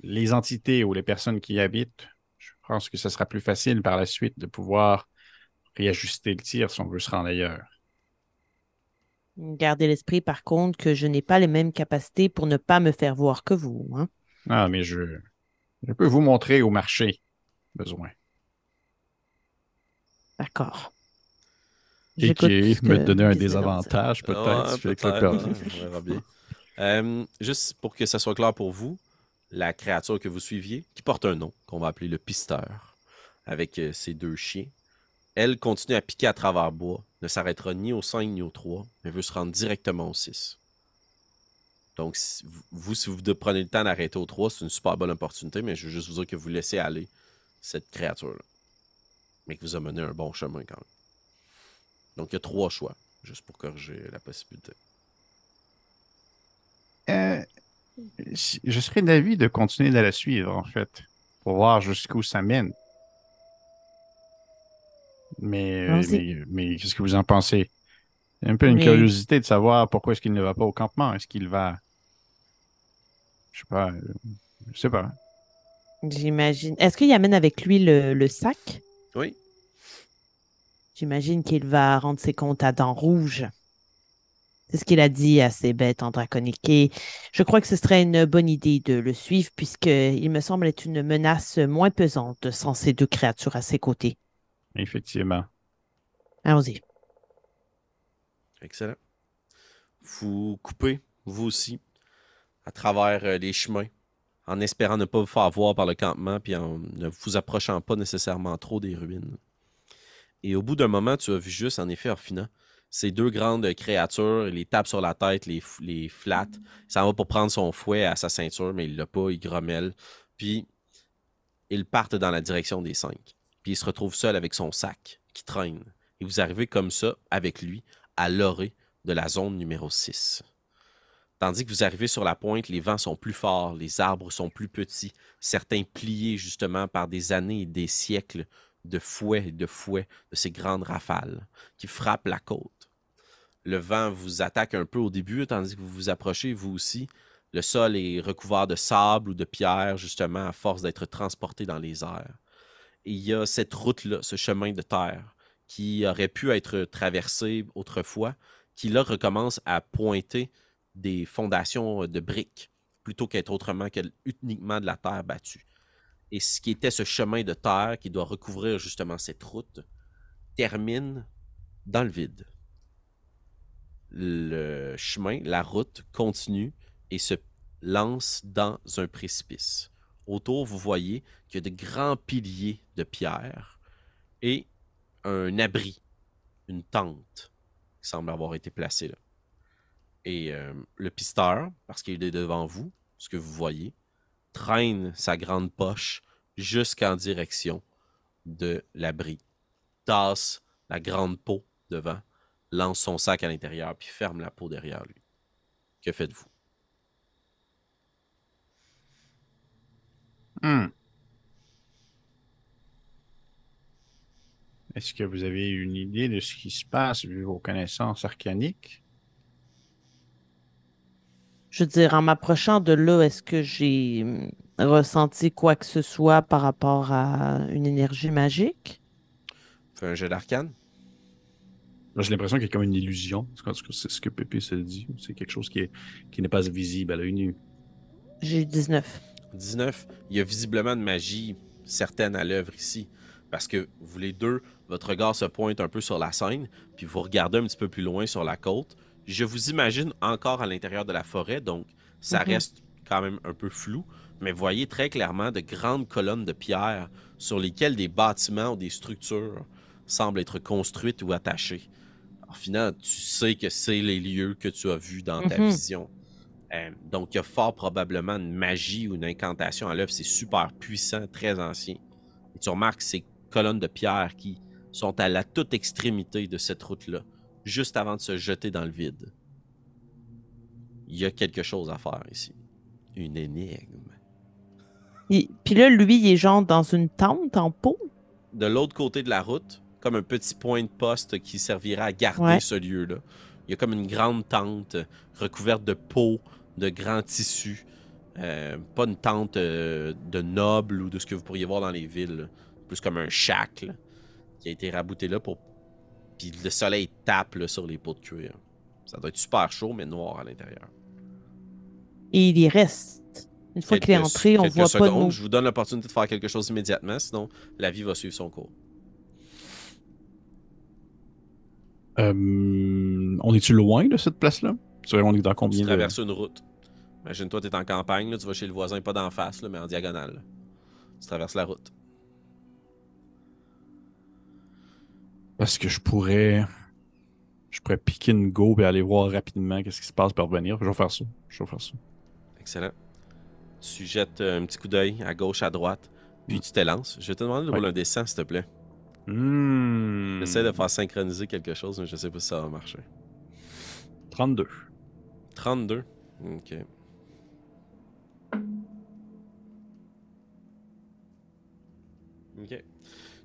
les entités ou les personnes qui y habitent, je pense que ce sera plus facile par la suite de pouvoir réajuster le tir si on veut se rendre ailleurs. Gardez l'esprit, par contre, que je n'ai pas les mêmes capacités pour ne pas me faire voir que vous. hein. Ah, mais je, je peux vous montrer au marché, besoin. D'accord. Et qui me que donner un désavantage, peut-être. Ouais, si je fais peut-être, que le- ouais, on verra bien. Euh, juste pour que ça soit clair pour vous, la créature que vous suiviez, qui porte un nom, qu'on va appeler le pisteur, avec euh, ses deux chiens, elle continue à piquer à travers bois, ne s'arrêtera ni au 5 ni au 3, mais veut se rendre directement au 6. Donc, si- vous, si vous prenez le temps d'arrêter au 3, c'est une super bonne opportunité, mais je veux juste vous dire que vous laissez aller cette créature-là. Mais que vous amenez un bon chemin quand même. Donc, il y a trois choix, juste pour corriger la possibilité. Euh, je serais d'avis de continuer de la suivre, en fait, pour voir jusqu'où ça mène. Mais, euh, mais, mais qu'est-ce que vous en pensez? J'ai un peu une Mais- curiosité de savoir pourquoi est-ce qu'il ne va pas au campement? Est-ce qu'il va... Je sais pas. euh, Je sais pas. J'imagine. Est-ce qu'il amène avec lui le, le sac? Oui. J'imagine qu'il va rendre ses comptes à dents rouges. C'est ce qu'il a dit à ses bêtes en draconique. Et je crois que ce serait une bonne idée de le suivre, puisqu'il me semble être une menace moins pesante sans ces deux créatures à ses côtés. Effectivement. Allons-y. Excellent. Vous coupez, vous aussi, à travers euh, les chemins, en espérant ne pas vous faire voir par le campement, puis en ne vous approchant pas nécessairement trop des ruines. Et au bout d'un moment, tu as vu juste, en effet, Orphina, ces deux grandes créatures, il les tape sur la tête, les, les flatte. Il s'en va pour prendre son fouet à sa ceinture, mais il l'a pas, il grommelle. Puis, ils partent dans la direction des cinq. Puis, il se retrouve seul avec son sac qui traîne. Et vous arrivez comme ça, avec lui, à l'orée de la zone numéro 6. Tandis que vous arrivez sur la pointe, les vents sont plus forts, les arbres sont plus petits, certains pliés justement par des années et des siècles de fouet et de fouet de ces grandes rafales qui frappent la côte le vent vous attaque un peu au début, tandis que vous vous approchez, vous aussi. Le sol est recouvert de sable ou de pierre, justement, à force d'être transporté dans les airs. Et il y a cette route-là, ce chemin de terre, qui aurait pu être traversé autrefois, qui là recommence à pointer des fondations de briques, plutôt qu'être autrement que uniquement de la terre battue. Et ce qui était ce chemin de terre qui doit recouvrir justement cette route termine dans le vide. Le chemin, la route continue et se lance dans un précipice. Autour, vous voyez qu'il y a de grands piliers de pierre et un abri, une tente qui semble avoir été placée là. Et euh, le pisteur, parce qu'il est devant vous, ce que vous voyez, traîne sa grande poche jusqu'en direction de l'abri, tasse la grande peau devant, lance son sac à l'intérieur, puis ferme la peau derrière lui. Que faites-vous? Hmm. Est-ce que vous avez une idée de ce qui se passe vu vos connaissances arcaniques? Je veux dire, en m'approchant de là, est-ce que j'ai hum, ressenti quoi que ce soit par rapport à une énergie magique? Fais un jeu d'arcane? J'ai l'impression qu'il y a comme une illusion. C'est ce que Pépé se dit. C'est quelque chose qui, est, qui n'est pas visible à l'œil nu. J'ai eu 19. 19. Il y a visiblement de magie certaine à l'œuvre ici. Parce que vous les deux, votre regard se pointe un peu sur la scène, puis vous regardez un petit peu plus loin sur la côte. Je vous imagine encore à l'intérieur de la forêt, donc ça Mhm. reste quand même un peu flou. Mais voyez très clairement de grandes colonnes de pierre sur lesquelles des bâtiments ou des structures semblent être construites ou attachées. Alors, finalement, tu sais que c'est les lieux que tu as vus dans ta Mhm. vision. Euh, donc, il y a fort probablement une magie ou une incantation à l'œuvre. C'est super puissant, très ancien. Et tu remarques ces colonnes de pierre qui sont à la toute extrémité de cette route-là, juste avant de se jeter dans le vide. Il y a quelque chose à faire ici. Une énigme. Il- Puis là, lui, il est genre dans une tente en peau. De l'autre côté de la route, comme un petit point de poste qui servira à garder Ouais. ce lieu-là, il y a comme une grande tente recouverte de peaux, de grands tissus. Euh, pas une tente euh, de noble ou de ce que vous pourriez voir dans les villes. là. Plus comme un shack là, qui a été rabouté là pour. Puis le soleil tape là, sur les pots de cuir. Ça doit être super chaud, mais noir à l'intérieur. Et il y reste. Une fois qu'il est entré, on quelques voit pas de secondes. Je vous donne l'opportunité de faire quelque chose immédiatement, sinon la vie va suivre son cours. Euh, on est-tu loin de cette place-là? Tu on est dans Tu combien de... traverses une route. Imagine-toi, tu es en campagne, là, tu vas chez le voisin, pas d'en face, là, mais en diagonale. là. Tu traverses la route. Parce que je pourrais... Je pourrais piquer une go et aller voir rapidement qu'est-ce qui se passe pour revenir. Je vais faire ça. Je vais faire ça. Excellent. Tu jettes euh, un petit coup d'œil à gauche, à droite, puis Mm. tu t'élances. Je vais te demander de Ouais. rouler un dessin, s'il te plaît. Hmm. J'essaie de faire synchroniser quelque chose, mais je sais pas si ça va marcher. 32. 32. Ok. Ok.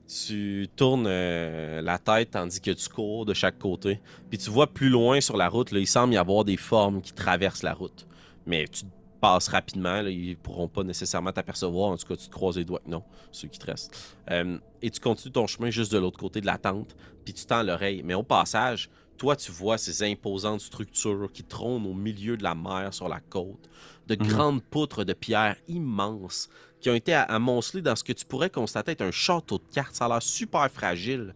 Tu tournes euh, la tête tandis que tu cours de chaque côté. Puis tu vois plus loin sur la route, là, il semble y avoir des formes qui traversent la route. Mais tu passes rapidement, là, ils pourront pas nécessairement t'apercevoir. En tout cas, tu te croises les doigts non, ceux qui te restent. Euh, et tu continues ton chemin juste de l'autre côté de la tente, puis tu tends l'oreille. Mais au passage, toi, tu vois ces imposantes structures qui trônent au milieu de la mer sur la côte, de Mhm. grandes poutres de pierre immenses qui ont été a- amoncelées dans ce que tu pourrais constater être un château de cartes. Ça a l'air super fragile.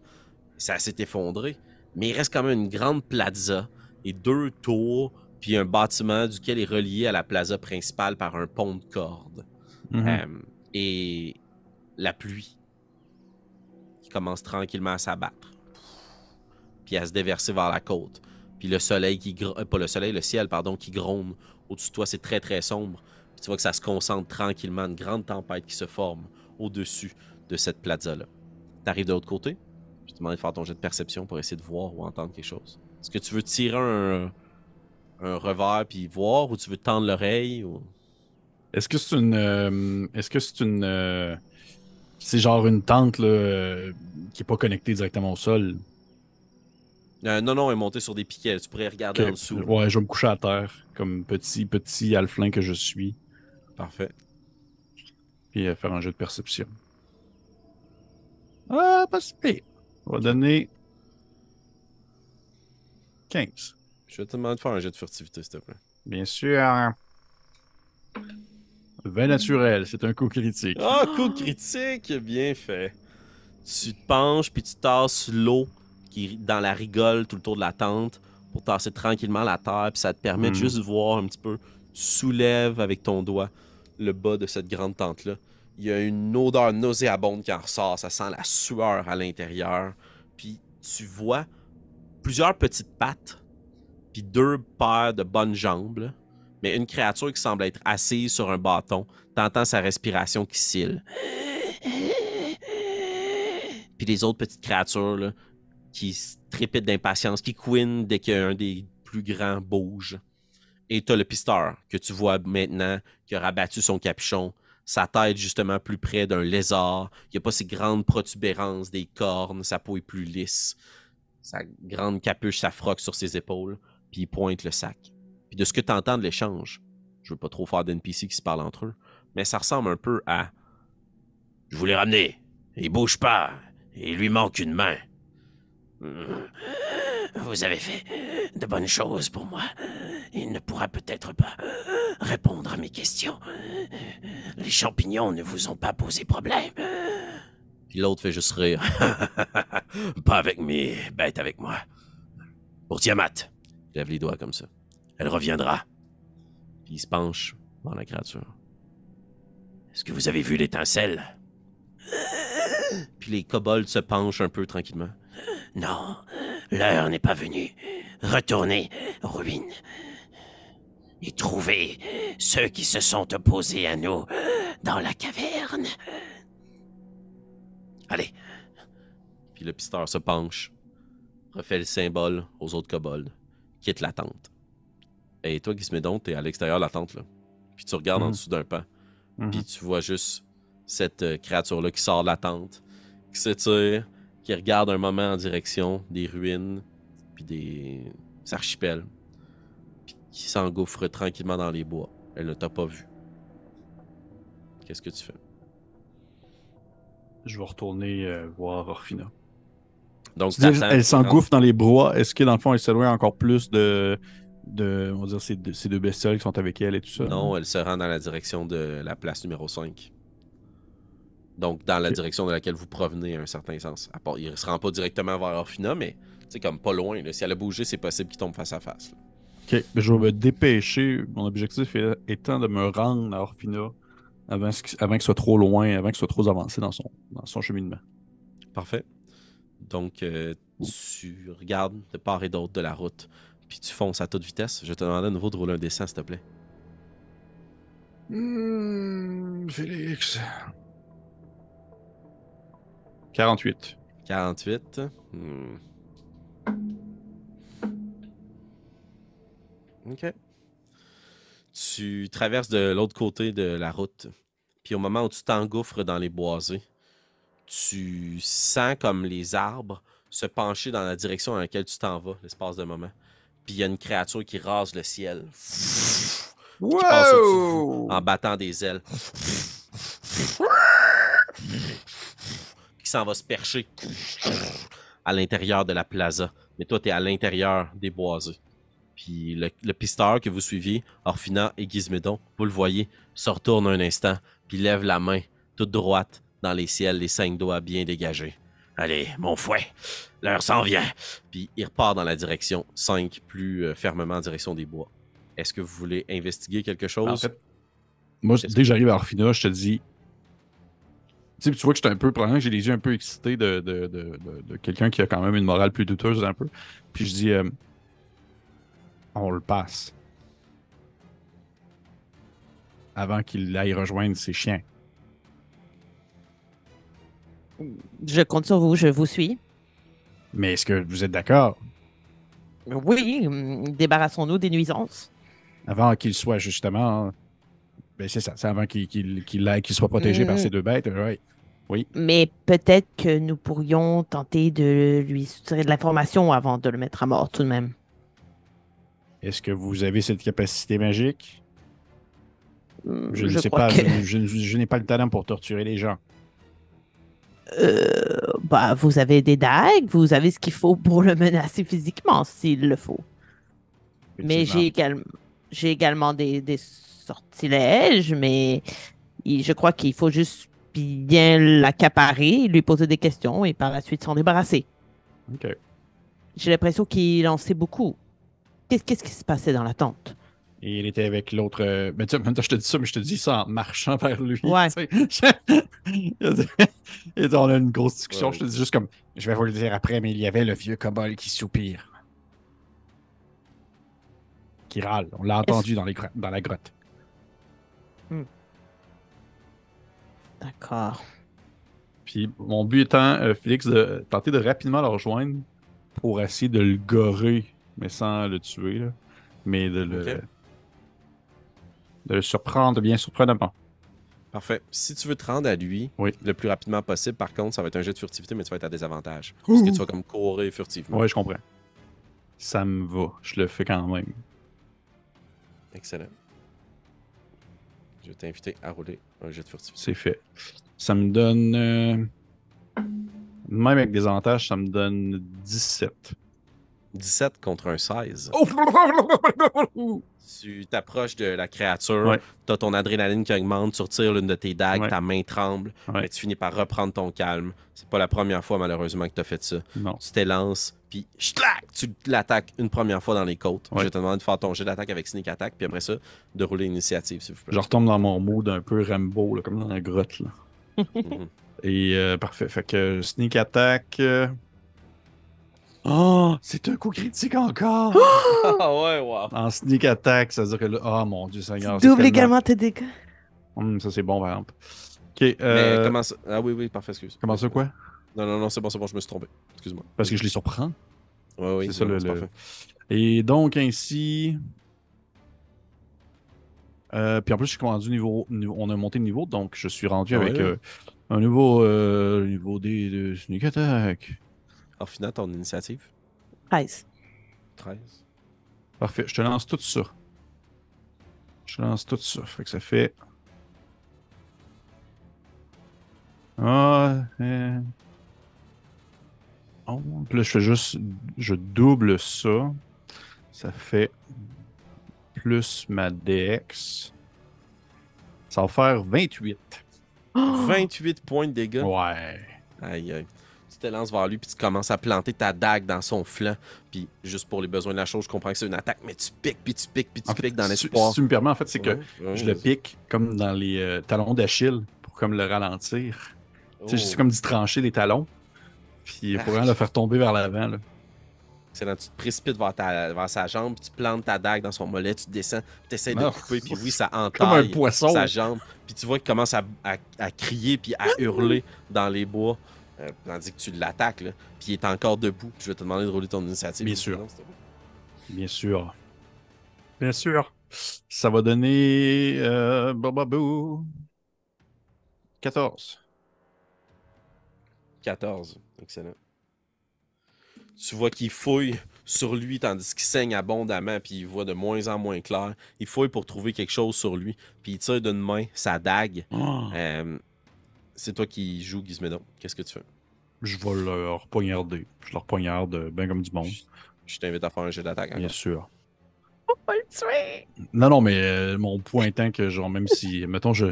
Ça s'est effondré. Mais il reste quand même une grande plaza et deux tours, puis un bâtiment duquel est relié à la plaza principale par un pont de corde. Mhm. Euh, et la pluie qui commence tranquillement à s'abattre. Puis à se déverser vers la côte. Puis le soleil qui gr- euh, pas le soleil, le ciel pardon qui gronde au-dessus de toi, c'est très très sombre. Tu vois que ça se concentre tranquillement, une grande tempête qui se forme au-dessus de cette plaza là. T'arrives de l'autre côté. Je te demande de faire ton jet de perception pour essayer de voir ou entendre quelque chose. Est-ce que tu veux tirer un un revers puis voir ou tu veux tendre l'oreille ou? Est-ce que c'est une. euh, Est-ce que c'est une. euh, C'est genre une tente là, euh, qui est pas connectée directement au sol? Non, non, elle est montée sur des piquets. Tu pourrais regarder en dessous. Ouais, je vais me coucher à terre, comme petit, petit alflin que je suis, Parfait. puis euh, faire un jeu de perception. Ah, pas si pire. On va donner 15. Je vais te demander de faire un jet de furtivité, s'il te plaît. Bien sûr. 20 naturel, c'est un coup critique. Ah, coup critique! Bien fait. Tu te penches, puis tu tasses l'eau qui est dans la rigole tout le tour de la tente pour tasser tranquillement la terre, puis ça te permet de Mhm. juste voir un petit peu. Tu soulèves avec ton doigt le bas de cette grande tente-là. Il y a une odeur nauséabonde qui en ressort. Ça sent la sueur à l'intérieur. Puis tu vois plusieurs petites pattes, puis deux paires de bonnes jambes. Mais une créature qui semble être assise sur un bâton. T'entends sa respiration qui cille. Puis les autres petites créatures qui trépitent d'impatience, qui couinent dès qu'un des plus grands bouge. Et t'as le pisteur que tu vois maintenant qui a rabattu son capuchon, sa tête justement plus près d'un lézard. Il n'y a pas ces grandes protubérances des cornes, sa peau est plus lisse. Sa grande capuche, ça froque sur ses épaules, puis il pointe le sac. Puis de ce que tu entends de l'échange, je veux pas trop faire d'NPC qui se parlent entre eux, mais ça ressemble un peu à Je vous l'ai ramené, il bouge pas, il lui manque une main. Vous avez fait de bonnes choses pour moi. Il ne pourra peut-être pas répondre à mes questions. Les champignons ne vous ont pas posé problème. Puis l'autre fait juste rire. (laughs) pas avec mes bêtes avec moi. Pour Tiamat. Il lève les doigts comme ça. Elle reviendra. Puis il se penche dans la créature. Est-ce que vous avez vu l'étincelle? Puis les kobolds se penchent un peu tranquillement. Non, l'heure n'est pas venue. Retournez, ruine. Et trouvez ceux qui se sont opposés à nous dans la caverne. Allez. Puis le pisteur se penche, refait le symbole aux autres kobolds, quitte la tente. Et toi, Gizmédon, t'es à l'extérieur de la tente, là. Puis tu regardes en Mhm. dessous d'un pan. Mhm. Puis tu vois juste cette euh, créature-là qui sort de la tente, qui s'étire, qui regarde un moment en direction des ruines, puis des archipels, puis qui s'engouffre tranquillement dans les bois. Elle ne t'a pas vu. Qu'est-ce que tu fais? Je vais retourner euh, voir Orphina. Donc, elle s'engouffre dans les bois. Est-ce que dans le fond, elle s'éloigne encore plus de, de on va dire, ces deux, ces deux bestioles qui sont avec elle et tout ça? Non, elle se rend dans la direction de la place numéro 5. Donc, dans la direction de laquelle vous provenez, à un certain sens. À part, il ne se rend pas directement vers Orphina, mais c'est comme pas loin. là. Si elle a bougé, c'est possible qu'il tombe face à face. là. Ok, ben, je vais me dépêcher. Mon objectif est- étant de me rendre à Orphina avant, ce- avant qu'il soit trop loin, avant qu'il soit trop avancé dans son, dans son cheminement. Parfait. Donc, euh, tu regardes de part et d'autre de la route, puis tu fonces à toute vitesse. Je te demande à nouveau de rouler un dessin, s'il te plaît. Hmm, Félix. 48. 48. Hmm. Ok. Tu traverses de l'autre côté de la route. Puis au moment où tu t'engouffres dans les boisés, tu sens comme les arbres se pencher dans la direction dans laquelle tu t'en vas, l'espace de moment. Puis il y a une créature qui rase le ciel passe au-dessus de vous en battant des ailes. Qui s'en va se percher à l'intérieur de la plaza. Mais toi, tu es à l'intérieur des boisés. Puis le, le pisteur que vous suiviez, Orphina et Gizmédon, vous le voyez, se retourne un instant, puis lève la main, toute droite, dans les ciels, les cinq doigts bien dégagés. Allez, mon fouet, l'heure s'en vient. Puis il repart dans la direction 5, plus euh, fermement en direction des bois. Est-ce que vous voulez investiguer quelque chose? En fait, moi, dès que j'arrive à Orphina, je te dis. Tu sais, tu vois que j'étais un peu. Probablement que j'ai les yeux un peu excités de, de, de, de- quelqu'un qui a quand même une morale plus douteuse un peu. Puis je dis. euh, on le passe. Avant qu'il aille rejoindre ses chiens. Je compte sur vous, je vous suis. Mais est-ce que vous êtes d'accord? Oui, débarrassons-nous des nuisances. Avant qu'il soit justement. Ben c'est ça, c'est avant qu'il soit protégé par Mm. ces deux bêtes. ouais. Mais peut-être que nous pourrions tenter de lui soutirer de l'information avant de le mettre à mort tout de même. Est-ce que vous avez cette capacité magique? Hmm, Je ne sais pas. que- Je, je- je n'ai pas le talent pour torturer les gens. Euh, bah, vous avez des dagues, vous avez ce qu'il faut pour le menacer physiquement s'il le faut. Mais j'ai également, j'ai également des, des sortilèges, mais il- je crois qu'il faut juste bien l'accaparer, lui poser des questions et par la suite s'en débarrasser. Ok. J'ai l'impression qu'il en sait beaucoup. Qu'est-ce qu'est-ce qui se passait dans la tente? Et il était avec l'autre. euh, Ben, tu je te dis ça, mais je te dis ça en marchant vers lui. Ouais. (laughs) Et on a une grosse discussion. Ouais. Je te dis juste comme. Je vais vous le dire après, mais il y avait le vieux kobold qui soupire. Qui râle. On l'a entendu dans, les dans la grotte. D'accord. Puis mon but étant, euh, Félix, de tenter de rapidement le rejoindre pour essayer de le gorer, mais sans le tuer, là. mais de le, de le surprendre bien surprenamment. Parfait. Si tu veux te rendre à lui Oui. le plus rapidement possible, par contre, ça va être un jet de furtivité, mais tu vas être à désavantage. Parce que tu vas comme courir furtivement. Ouais, je comprends. Ça me va. Je le fais quand même. Excellent. Je vais t'inviter à rouler un jet de furtivité. C'est fait. Ça me donne. euh, Même avec des avantages, ça me donne 17. 17 contre un 16. Oh! (laughs) Tu t'approches de la créature, Ouais. tu as ton adrénaline qui augmente, tu retires l'une de tes dagues, Ouais. ta main tremble, Ouais. mais tu finis par reprendre ton calme. C'est pas la première fois, malheureusement, que tu as fait ça. Non. Tu t'élances, puis schlac, tu l'attaques une première fois dans les côtes. Je te demander de faire ton jet d'attaque avec Sneak Attack, puis après ça, de rouler l'initiative, s'il vous plaît. Je retombe dans mon mood un peu Rambo, là, comme dans la grotte. Là. (laughs) Mhm. Et euh, parfait. Fait que sneak attack. euh, Oh, c'est un coup critique encore! (gasps) ah ouais, wow. en sneak attack, ça veut dire que là. Oh mon dieu Seigneur. c'est Double tellement- également tes dégâts. Hum, ça, c'est bon, par exemple. Ok. Mais euh, comment ça... Ah oui, oui, parfait, excuse. comment ça, quoi? Non, non, non, c'est bon, c'est bon, je me suis trompé. Excuse-moi. Parce que je les surprends. Ouais, oui, c'est ça non, le. le- parfait. Et donc, ainsi. Euh, puis en plus, je suis rendu niveau, niveau- On a monté le niveau, donc je suis rendu Ah avec ouais. euh, un nouveau euh, niveau des de sneak attack. Alors, final, ton initiative? 13. 13. Parfait, je te lance tout ça. Je te lance tout ça. Fait que ça fait. Ah. euh, oh, puis là, je fais juste. Je double ça. Ça fait plus ma dex. Ça va faire 28. Oh! 28 points de dégâts. Ouais. Aïe, aïe. Tu te lances vers lui, puis tu commences à planter ta dague dans son flanc. Puis, juste pour les besoins de la chose, je comprends que c'est une attaque, mais tu piques, puis tu piques, puis tu En fait, piques dans si- l'espoir. Si tu me permets, en fait, c'est que je le pique comme dans les euh, talons d'Achille pour comme le ralentir. Tu sais, Oh. comme d'y trancher les talons. Puis pour vraiment le faire tomber vers l'avant. là. Excellent. Tu te précipites vers, ta- vers sa jambe, puis tu plantes ta dague dans son mollet, tu descends, tu essaies de couper, puis oui, ça Comme un entaille poisson. sa jambe. Puis tu vois qu'il commence à, à- à crier, puis à hurler dans les bois, euh, tandis que tu l'attaques, là. Puis il est encore debout. Je vais te demander de rouler ton initiative. Bien sûr. Non. Bien sûr. Bien sûr. Ça va donner. Euh, bababou. 14. 14. Excellent. Tu vois qu'il fouille sur lui tandis qu'il saigne abondamment, puis il voit de moins en moins clair. Il fouille pour trouver quelque chose sur lui, puis il tire d'une main sa dague. Oh, Euh, c'est toi qui joues, Gizmédon. Qu'est-ce que tu fais? je vais leur poignarder. Je leur poignarde bien comme du monde. Je t'invite à faire un jeu d'attaque. Bien encore. sûr. Faut pas le tuer! Non, non, mais euh, mon point étant que, genre, même si, (laughs) mettons, je,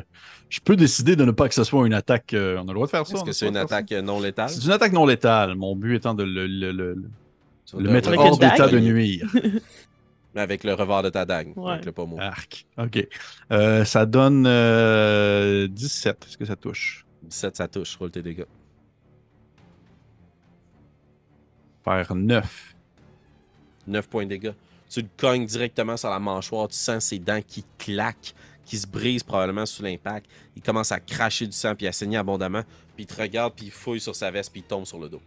je peux décider de ne pas que ce soit une attaque. euh, on a le droit de faire ça. Est-ce que c'est une attaque euh, non létale? C'est une attaque non létale. Mon but étant de le, le- le- le- mettre hors d'état de nuire. (laughs) (laughs) Mais avec le revers de ta dague. Ouais. Avec le pommeau. Arc. OK. Euh, ça donne euh, 17. Est-ce que ça touche? 17, ça touche. Roule tes dégâts. Faire 9. 9 points de dégâts. Tu le cognes directement sur la mâchoire. Tu sens ses dents qui claquent, qui se brisent probablement sous l'impact. Il commence à cracher du sang puis à saigner abondamment. Puis il te regarde, puis il fouille sur sa veste, puis il tombe sur le dos.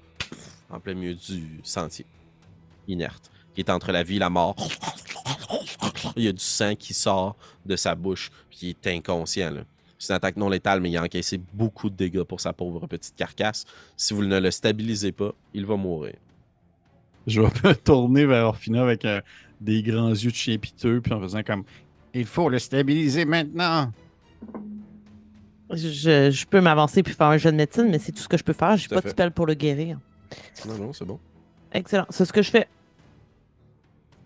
En plein milieu du sentier. Inerte. Qui est entre la vie et la mort. Il y a du sang qui sort de sa bouche, puis il est inconscient. Là. C'est une attaque non létale, mais il a encaissé beaucoup de dégâts pour sa pauvre petite carcasse. Si vous ne le stabilisez pas, il va mourir. Je vais me tourner vers Orphina avec euh, des grands yeux de chien piteux, puis en faisant comme Il faut le stabiliser maintenant. Je, je peux m'avancer puis faire un jeu de médecine, mais c'est tout ce que je peux faire. J'ai pas de spell pour le guérir. Non, non, c'est bon. Excellent. C'est ce que je fais.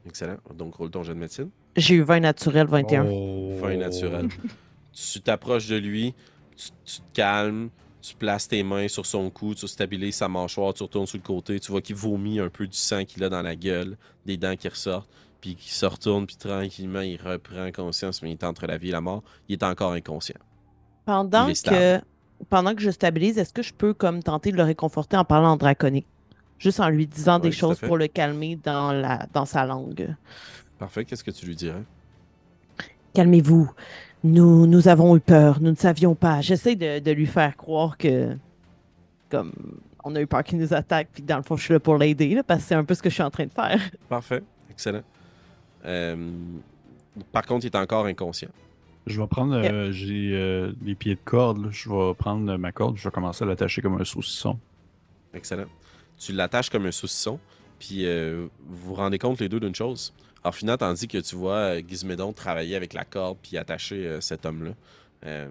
Excellent. Donc, roule ton jet de médecine. J'ai eu 20 naturel, 21. Oh. Fin naturel. (laughs) tu t'approches de lui, tu, tu te calmes, tu places tes mains sur son cou, tu stabilises sa mâchoire, tu retournes sur le côté, tu vois qu'il vomit un peu du sang qu'il a dans la gueule, des dents qui ressortent, puis qu'il se retourne, puis tranquillement, il reprend conscience, mais il est entre la vie et la mort. Il est encore inconscient. Pendant que, pendant que je stabilise, est-ce que je peux comme tenter de le réconforter en parlant en draconique? Juste en lui disant des choses pour le calmer dans, la, dans sa langue. Parfait, qu'est-ce que tu lui dirais? Calmez-vous. Nous, nous avons eu peur. Nous ne savions pas. J'essaie de, de lui faire croire que, comme, on a eu peur qu'il nous attaque, puis dans le fond, je suis là pour l'aider, là, parce que c'est un peu ce que je suis en train de faire. (laughs) Parfait, excellent. Euh, par contre, il est encore inconscient. Je vais prendre. euh, J'ai euh, des pieds de corde. là. Je vais prendre ma corde. Je vais commencer à l'attacher comme un saucisson. Excellent. Tu l'attaches comme un saucisson, puis euh, vous vous rendez compte les deux d'une chose. Alors, finalement, tandis que tu vois euh, Gizmédon travailler avec la corde puis attacher euh, cet homme-là, euh,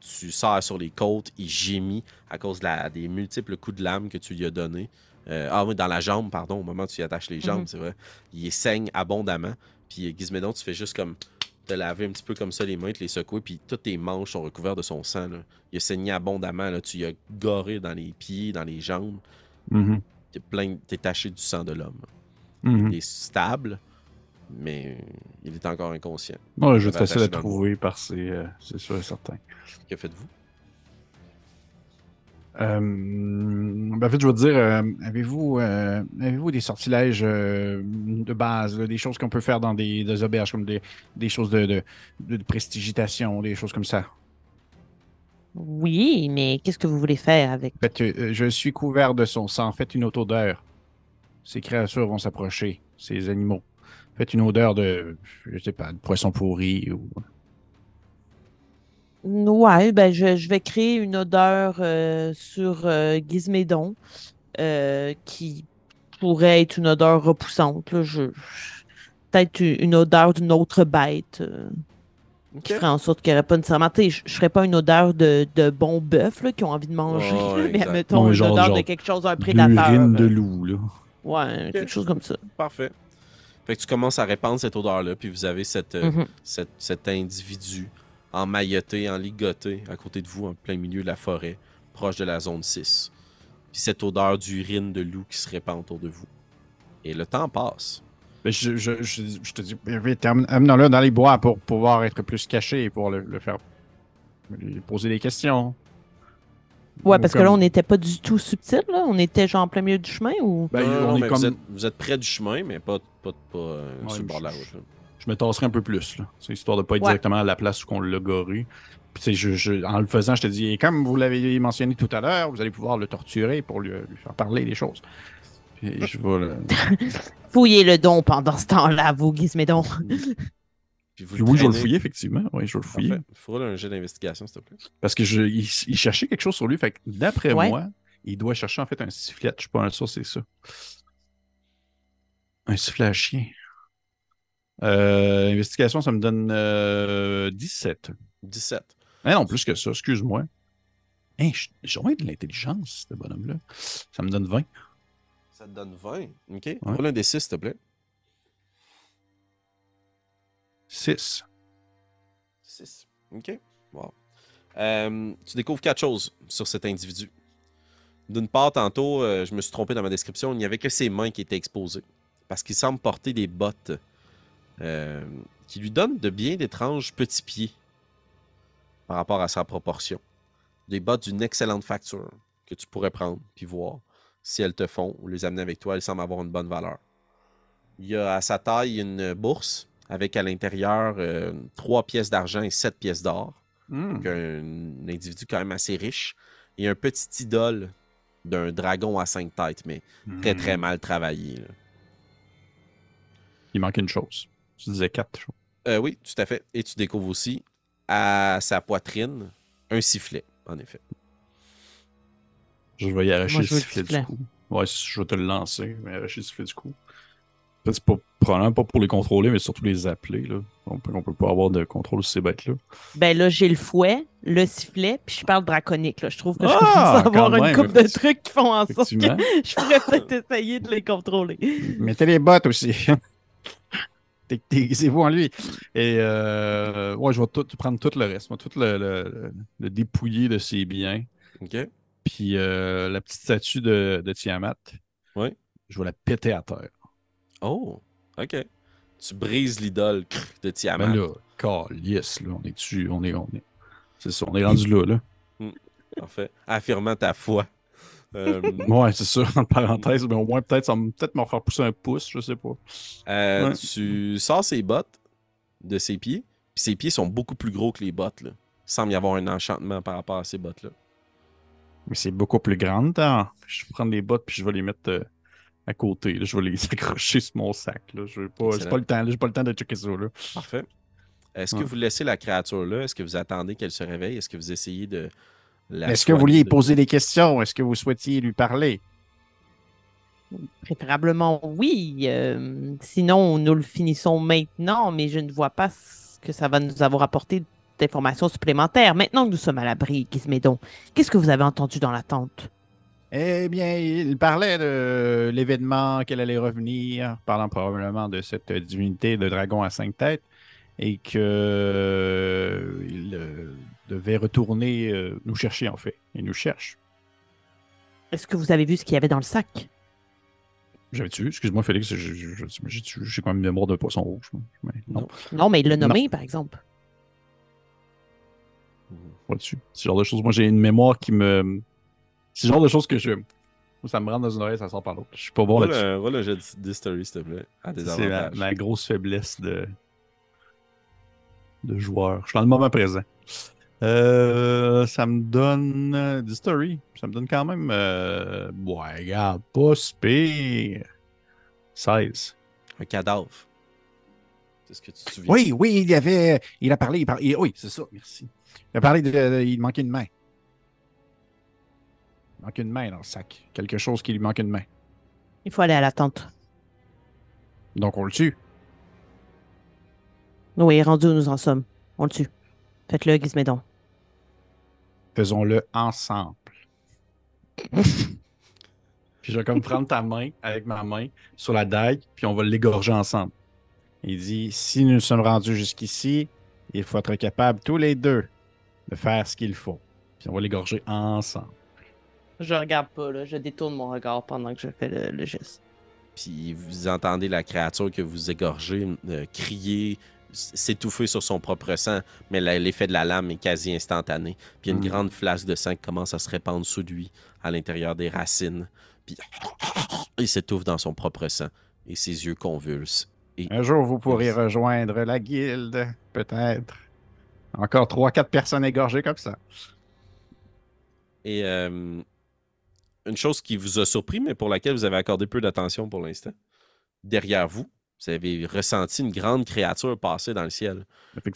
tu sors sur les côtes, il gémit à cause de la- des multiples coups de lame que tu lui as donnés. Euh, ah oui, dans la jambe, pardon, au moment où tu lui attaches les jambes, Mhm. c'est vrai. Il saigne abondamment. Puis Gizmédon, tu fais juste comme te laver un petit peu comme ça les mains, te les secouer, puis toutes tes manches sont recouvertes de son sang. là. Il a saigné abondamment, là. tu lui as goré dans les pieds, dans les jambes. Mhm. T'es plein, t'es taché du sang de l'homme. Mhm. Il est stable, mais il est encore inconscient. Je vais facile à trouver parce que c'est euh, c'est sûr et certain. Que faites-vous? Euh, ben, en fait, je veux dire, euh, avez-vous euh, avez-vous des sortilèges euh, de base, là, des choses qu'on peut faire dans des, des auberges, comme des, des choses de, de, de prestigitation, des choses comme ça? Oui, mais qu'est-ce que vous voulez faire avec? En fait, euh, je suis couvert de son sang. Faites une autre odeur. Ces créatures vont s'approcher, ces animaux. Faites une odeur de, je sais pas, de poisson pourri ou. Ouais, ben je, je vais créer une odeur euh, sur euh, Gizmédon euh, qui pourrait être une odeur repoussante. là. Je, je- Peut-être une odeur d'une autre bête euh, qui ferait en sorte qu'il n'y aurait pas nécessairement. Je ne ferais pas une odeur de, de bon bœuf là, qui ont envie de manger, (laughs) mais mettons une genre- odeur de quelque chose, un prédateur. L'urine de loup, là. Ouais, quelque chose comme ça. Parfait. Fait que tu commences à répandre cette odeur-là, puis vous avez cette, euh, Mhm. cette- cet individu emmailloté, enligoté à côté de vous, en plein milieu de la forêt, proche de la zone 6. Puis cette odeur d'urine de loup qui se répand autour de vous. Et le temps passe. Ben, je, je, je, je te dis, vite, amenons-le dans les bois pour pouvoir être plus caché et pour le, le faire. lui poser des questions. Ouais, Ou parce que là, on n'était pas du tout subtil, là. On était genre en plein milieu du chemin ou? Ben, on non, est comme. vous, êtes, vous êtes près du chemin, mais pas, pas, pas euh, Ouais, sur le bord de la route. là. Je me tasserai un peu plus, là. C'est histoire de pas être Ouais. directement à la place où on l'a goré. Puis, tu sais, je, je- en le faisant, je te dis, et comme vous l'avez mentionné tout à l'heure, vous allez pouvoir le torturer pour lui, lui faire parler des choses. Puis je vais le- (laughs) Fouillez le don pendant ce temps-là, vous, Gizmédon. Puis vous Puis oui, je vais le fouiller, effectivement. Oui, je vais le fouiller. Parfait. Faudra un jet d'investigation, s'il te plaît. Parce que je, il, il cherchait quelque chose sur lui. Fait que d'après Ouais. moi, il doit chercher en fait un sifflet. Je suis pas sûr, c'est ça. Un sifflet à chien. Euh, investigation, ça me donne euh, 17. 17. Ah non, plus que ça, excuse-moi. Hein, j'ai vraiment de l'intelligence, ce bonhomme-là. Ça me donne 20. Ça te donne 20. OK. Roule un des 6, s'il te plaît. 6. 6. OK. Wow. Euh, tu découvres quatre choses sur cet individu. D'une part, tantôt, euh, je me suis trompé dans ma description, il n'y avait que ses mains qui étaient exposées. Parce qu'il semble porter des bottes euh, qui lui donnent de bien d'étranges petits pieds par rapport à sa proportion. Des bottes d'une excellente facture que tu pourrais prendre puis voir si elles te font ou les amener avec toi. Elles semblent avoir une bonne valeur. Il y a à sa taille une bourse avec à l'intérieur euh, trois pièces d'argent et sept pièces d'or. Hmm. Donc, un, un individu quand même assez riche. Et un petit idole d'un dragon à cinq têtes, mais très très Hmm. mal travaillé. là. Il manque une chose. Tu disais 4 choses. Euh, oui, tout à fait. Et tu découvres aussi à sa poitrine un sifflet, en effet. Je vais y arracher Moi, le sifflet du coup. Ouais, je vais te le lancer, mais arracher le sifflet du coup. Peut-être c'est pas, probablement pas pour les contrôler, mais surtout les appeler. Là. On, peut, on peut pas avoir de contrôle sur ces bêtes-là. Ben là, j'ai le fouet, le sifflet, puis je parle draconique. Là. Je trouve que je Ah, commence à avoir une même, couple de trucs qui font en sorte que je pourrais peut-être essayer de les contrôler. Mettez les bottes aussi. (laughs) T'es- Déguisez-vous en lui. Et euh, ouais, je vais tout, prendre tout le reste. Moi, tout le, le- le- le dépouiller de ses biens. OK? Puis euh, la petite statue de, de Tiamat. Ouais. Je vais la péter à terre. Oh, OK. Tu brises l'idole de Tiamat. Ben là, calice, là, on est dessus, on est, on est. C'est ça, on est rendu là, là. Parfait. Affirmant ta foi. Euh, (laughs) Ouais, c'est ça, en parenthèse, mais au moins peut-être ça va peut-être m'en faire pousser un pouce, je sais pas. euh, Ouais. Tu sors ses bottes de ses pieds, puis ses pieds sont beaucoup plus gros que les bottes. Là. Il semble y avoir un enchantement par rapport à ces bottes-là. Mais c'est beaucoup plus grande, hein. Je vais prendre les bottes puis je vais les mettre euh, à côté. là. Je vais les (laughs) accrocher sur mon sac. Là. Je vais pas, pas le temps, j'ai pas le temps de checker ça. Là. Parfait. Est-ce que vous laissez la créature là? Est-ce que vous attendez qu'elle se réveille? Est-ce que vous essayez de la Est-ce que vous vouliez poser des questions? Est-ce que vous souhaitiez lui parler? Préférablement, oui. euh, sinon, nous le finissons maintenant, mais je ne vois pas ce que ça va nous avoir apporté d'informations supplémentaires. Maintenant que nous sommes à l'abri, Gizmédon, qu'est-ce que vous avez entendu dans la tente? Eh bien, il parlait de l'événement qu'elle allait revenir, parlant probablement de cette divinité de dragon à cinq têtes, et que euh, il euh, devait retourner euh, nous chercher, en fait. Il nous cherche. Est-ce que vous avez vu ce qu'il y avait dans le sac? J'avais-tu, excuse-moi Félix, j'ai quand même une mémoire de poisson rouge. Mais non, mais il l'a Non. nommé, par exemple. pas dessus. Ce genre de choses. Moi, j'ai une mémoire qui me. C'est le genre de choses que je. Ça me rentre dans une oreille, ça sort par l'autre. Je suis pas bon là-dessus. roule un jet d'history, s'il te plaît. C'est ma, grosse faiblesse de, de joueur. Je suis dans le moment présent. Euh, ça me donne euh, du story. Ça me donne quand même. Euh, ouais, regarde, pas si pire. 16. Un cadavre. C'est ce que tu te souviens. Oui, oui, il y avait. Il a parlé. Il par- il- oui, c'est ça, merci. Il a parlé de. de- il manquait une main. Il manquait une main dans le sac. Quelque chose qui lui manque une main. Il faut aller à la tente. Donc on le tue. Oui, rendu où nous en sommes. On le tue. Faites-le, Gizmédon. Faisons-le ensemble. (laughs) Puis je vais comme prendre ta main avec ma main sur la dague, puis on va l'égorger ensemble. Il dit si nous sommes rendus jusqu'ici, il faut être capable tous les deux de faire ce qu'il faut. Puis on va l'égorger ensemble. Je regarde pas, là. Je détourne mon regard pendant que je fais le, le geste. Puis vous entendez la créature que vous égorgez euh, crier, s'étouffer sur son propre sang, mais l'effet de la lame est quasi instantané. Puis une Mhm. grande flash de sang commence à se répandre sous lui, à l'intérieur des racines. Puis il s'étouffe dans son propre sang et ses yeux convulsent. Un jour, vous pourrez rejoindre la guilde, peut-être. Encore trois, quatre personnes égorgées comme ça. Et euh, une chose qui vous a surpris, mais pour laquelle vous avez accordé peu d'attention pour l'instant, derrière vous, vous avez ressenti une grande créature passer dans le ciel.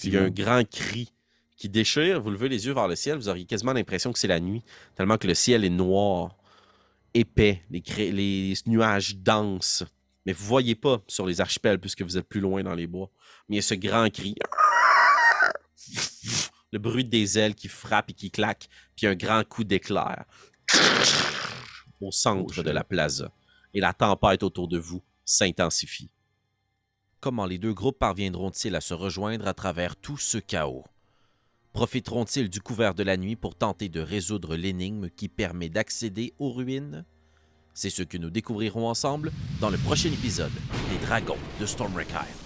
Il y a un grand cri qui déchire. Vous levez les yeux vers le ciel, vous auriez quasiment l'impression que c'est la nuit, tellement que le ciel est noir, épais, les, cré- les nuages denses. Mais vous voyez pas sur les archipels puisque vous êtes plus loin dans les bois. Mais il y a ce grand cri. Le bruit des ailes qui frappent et qui claquent, puis un grand coup d'éclair au centre Oh, de la plaza. Et la tempête autour de vous s'intensifie. Comment les deux groupes parviendront-ils à se rejoindre à travers tout ce chaos? Profiteront-ils du couvert de la nuit pour tenter de résoudre l'énigme qui permet d'accéder aux ruines? C'est ce que nous découvrirons ensemble dans le prochain épisode des Dragons de Stormwreck Isle.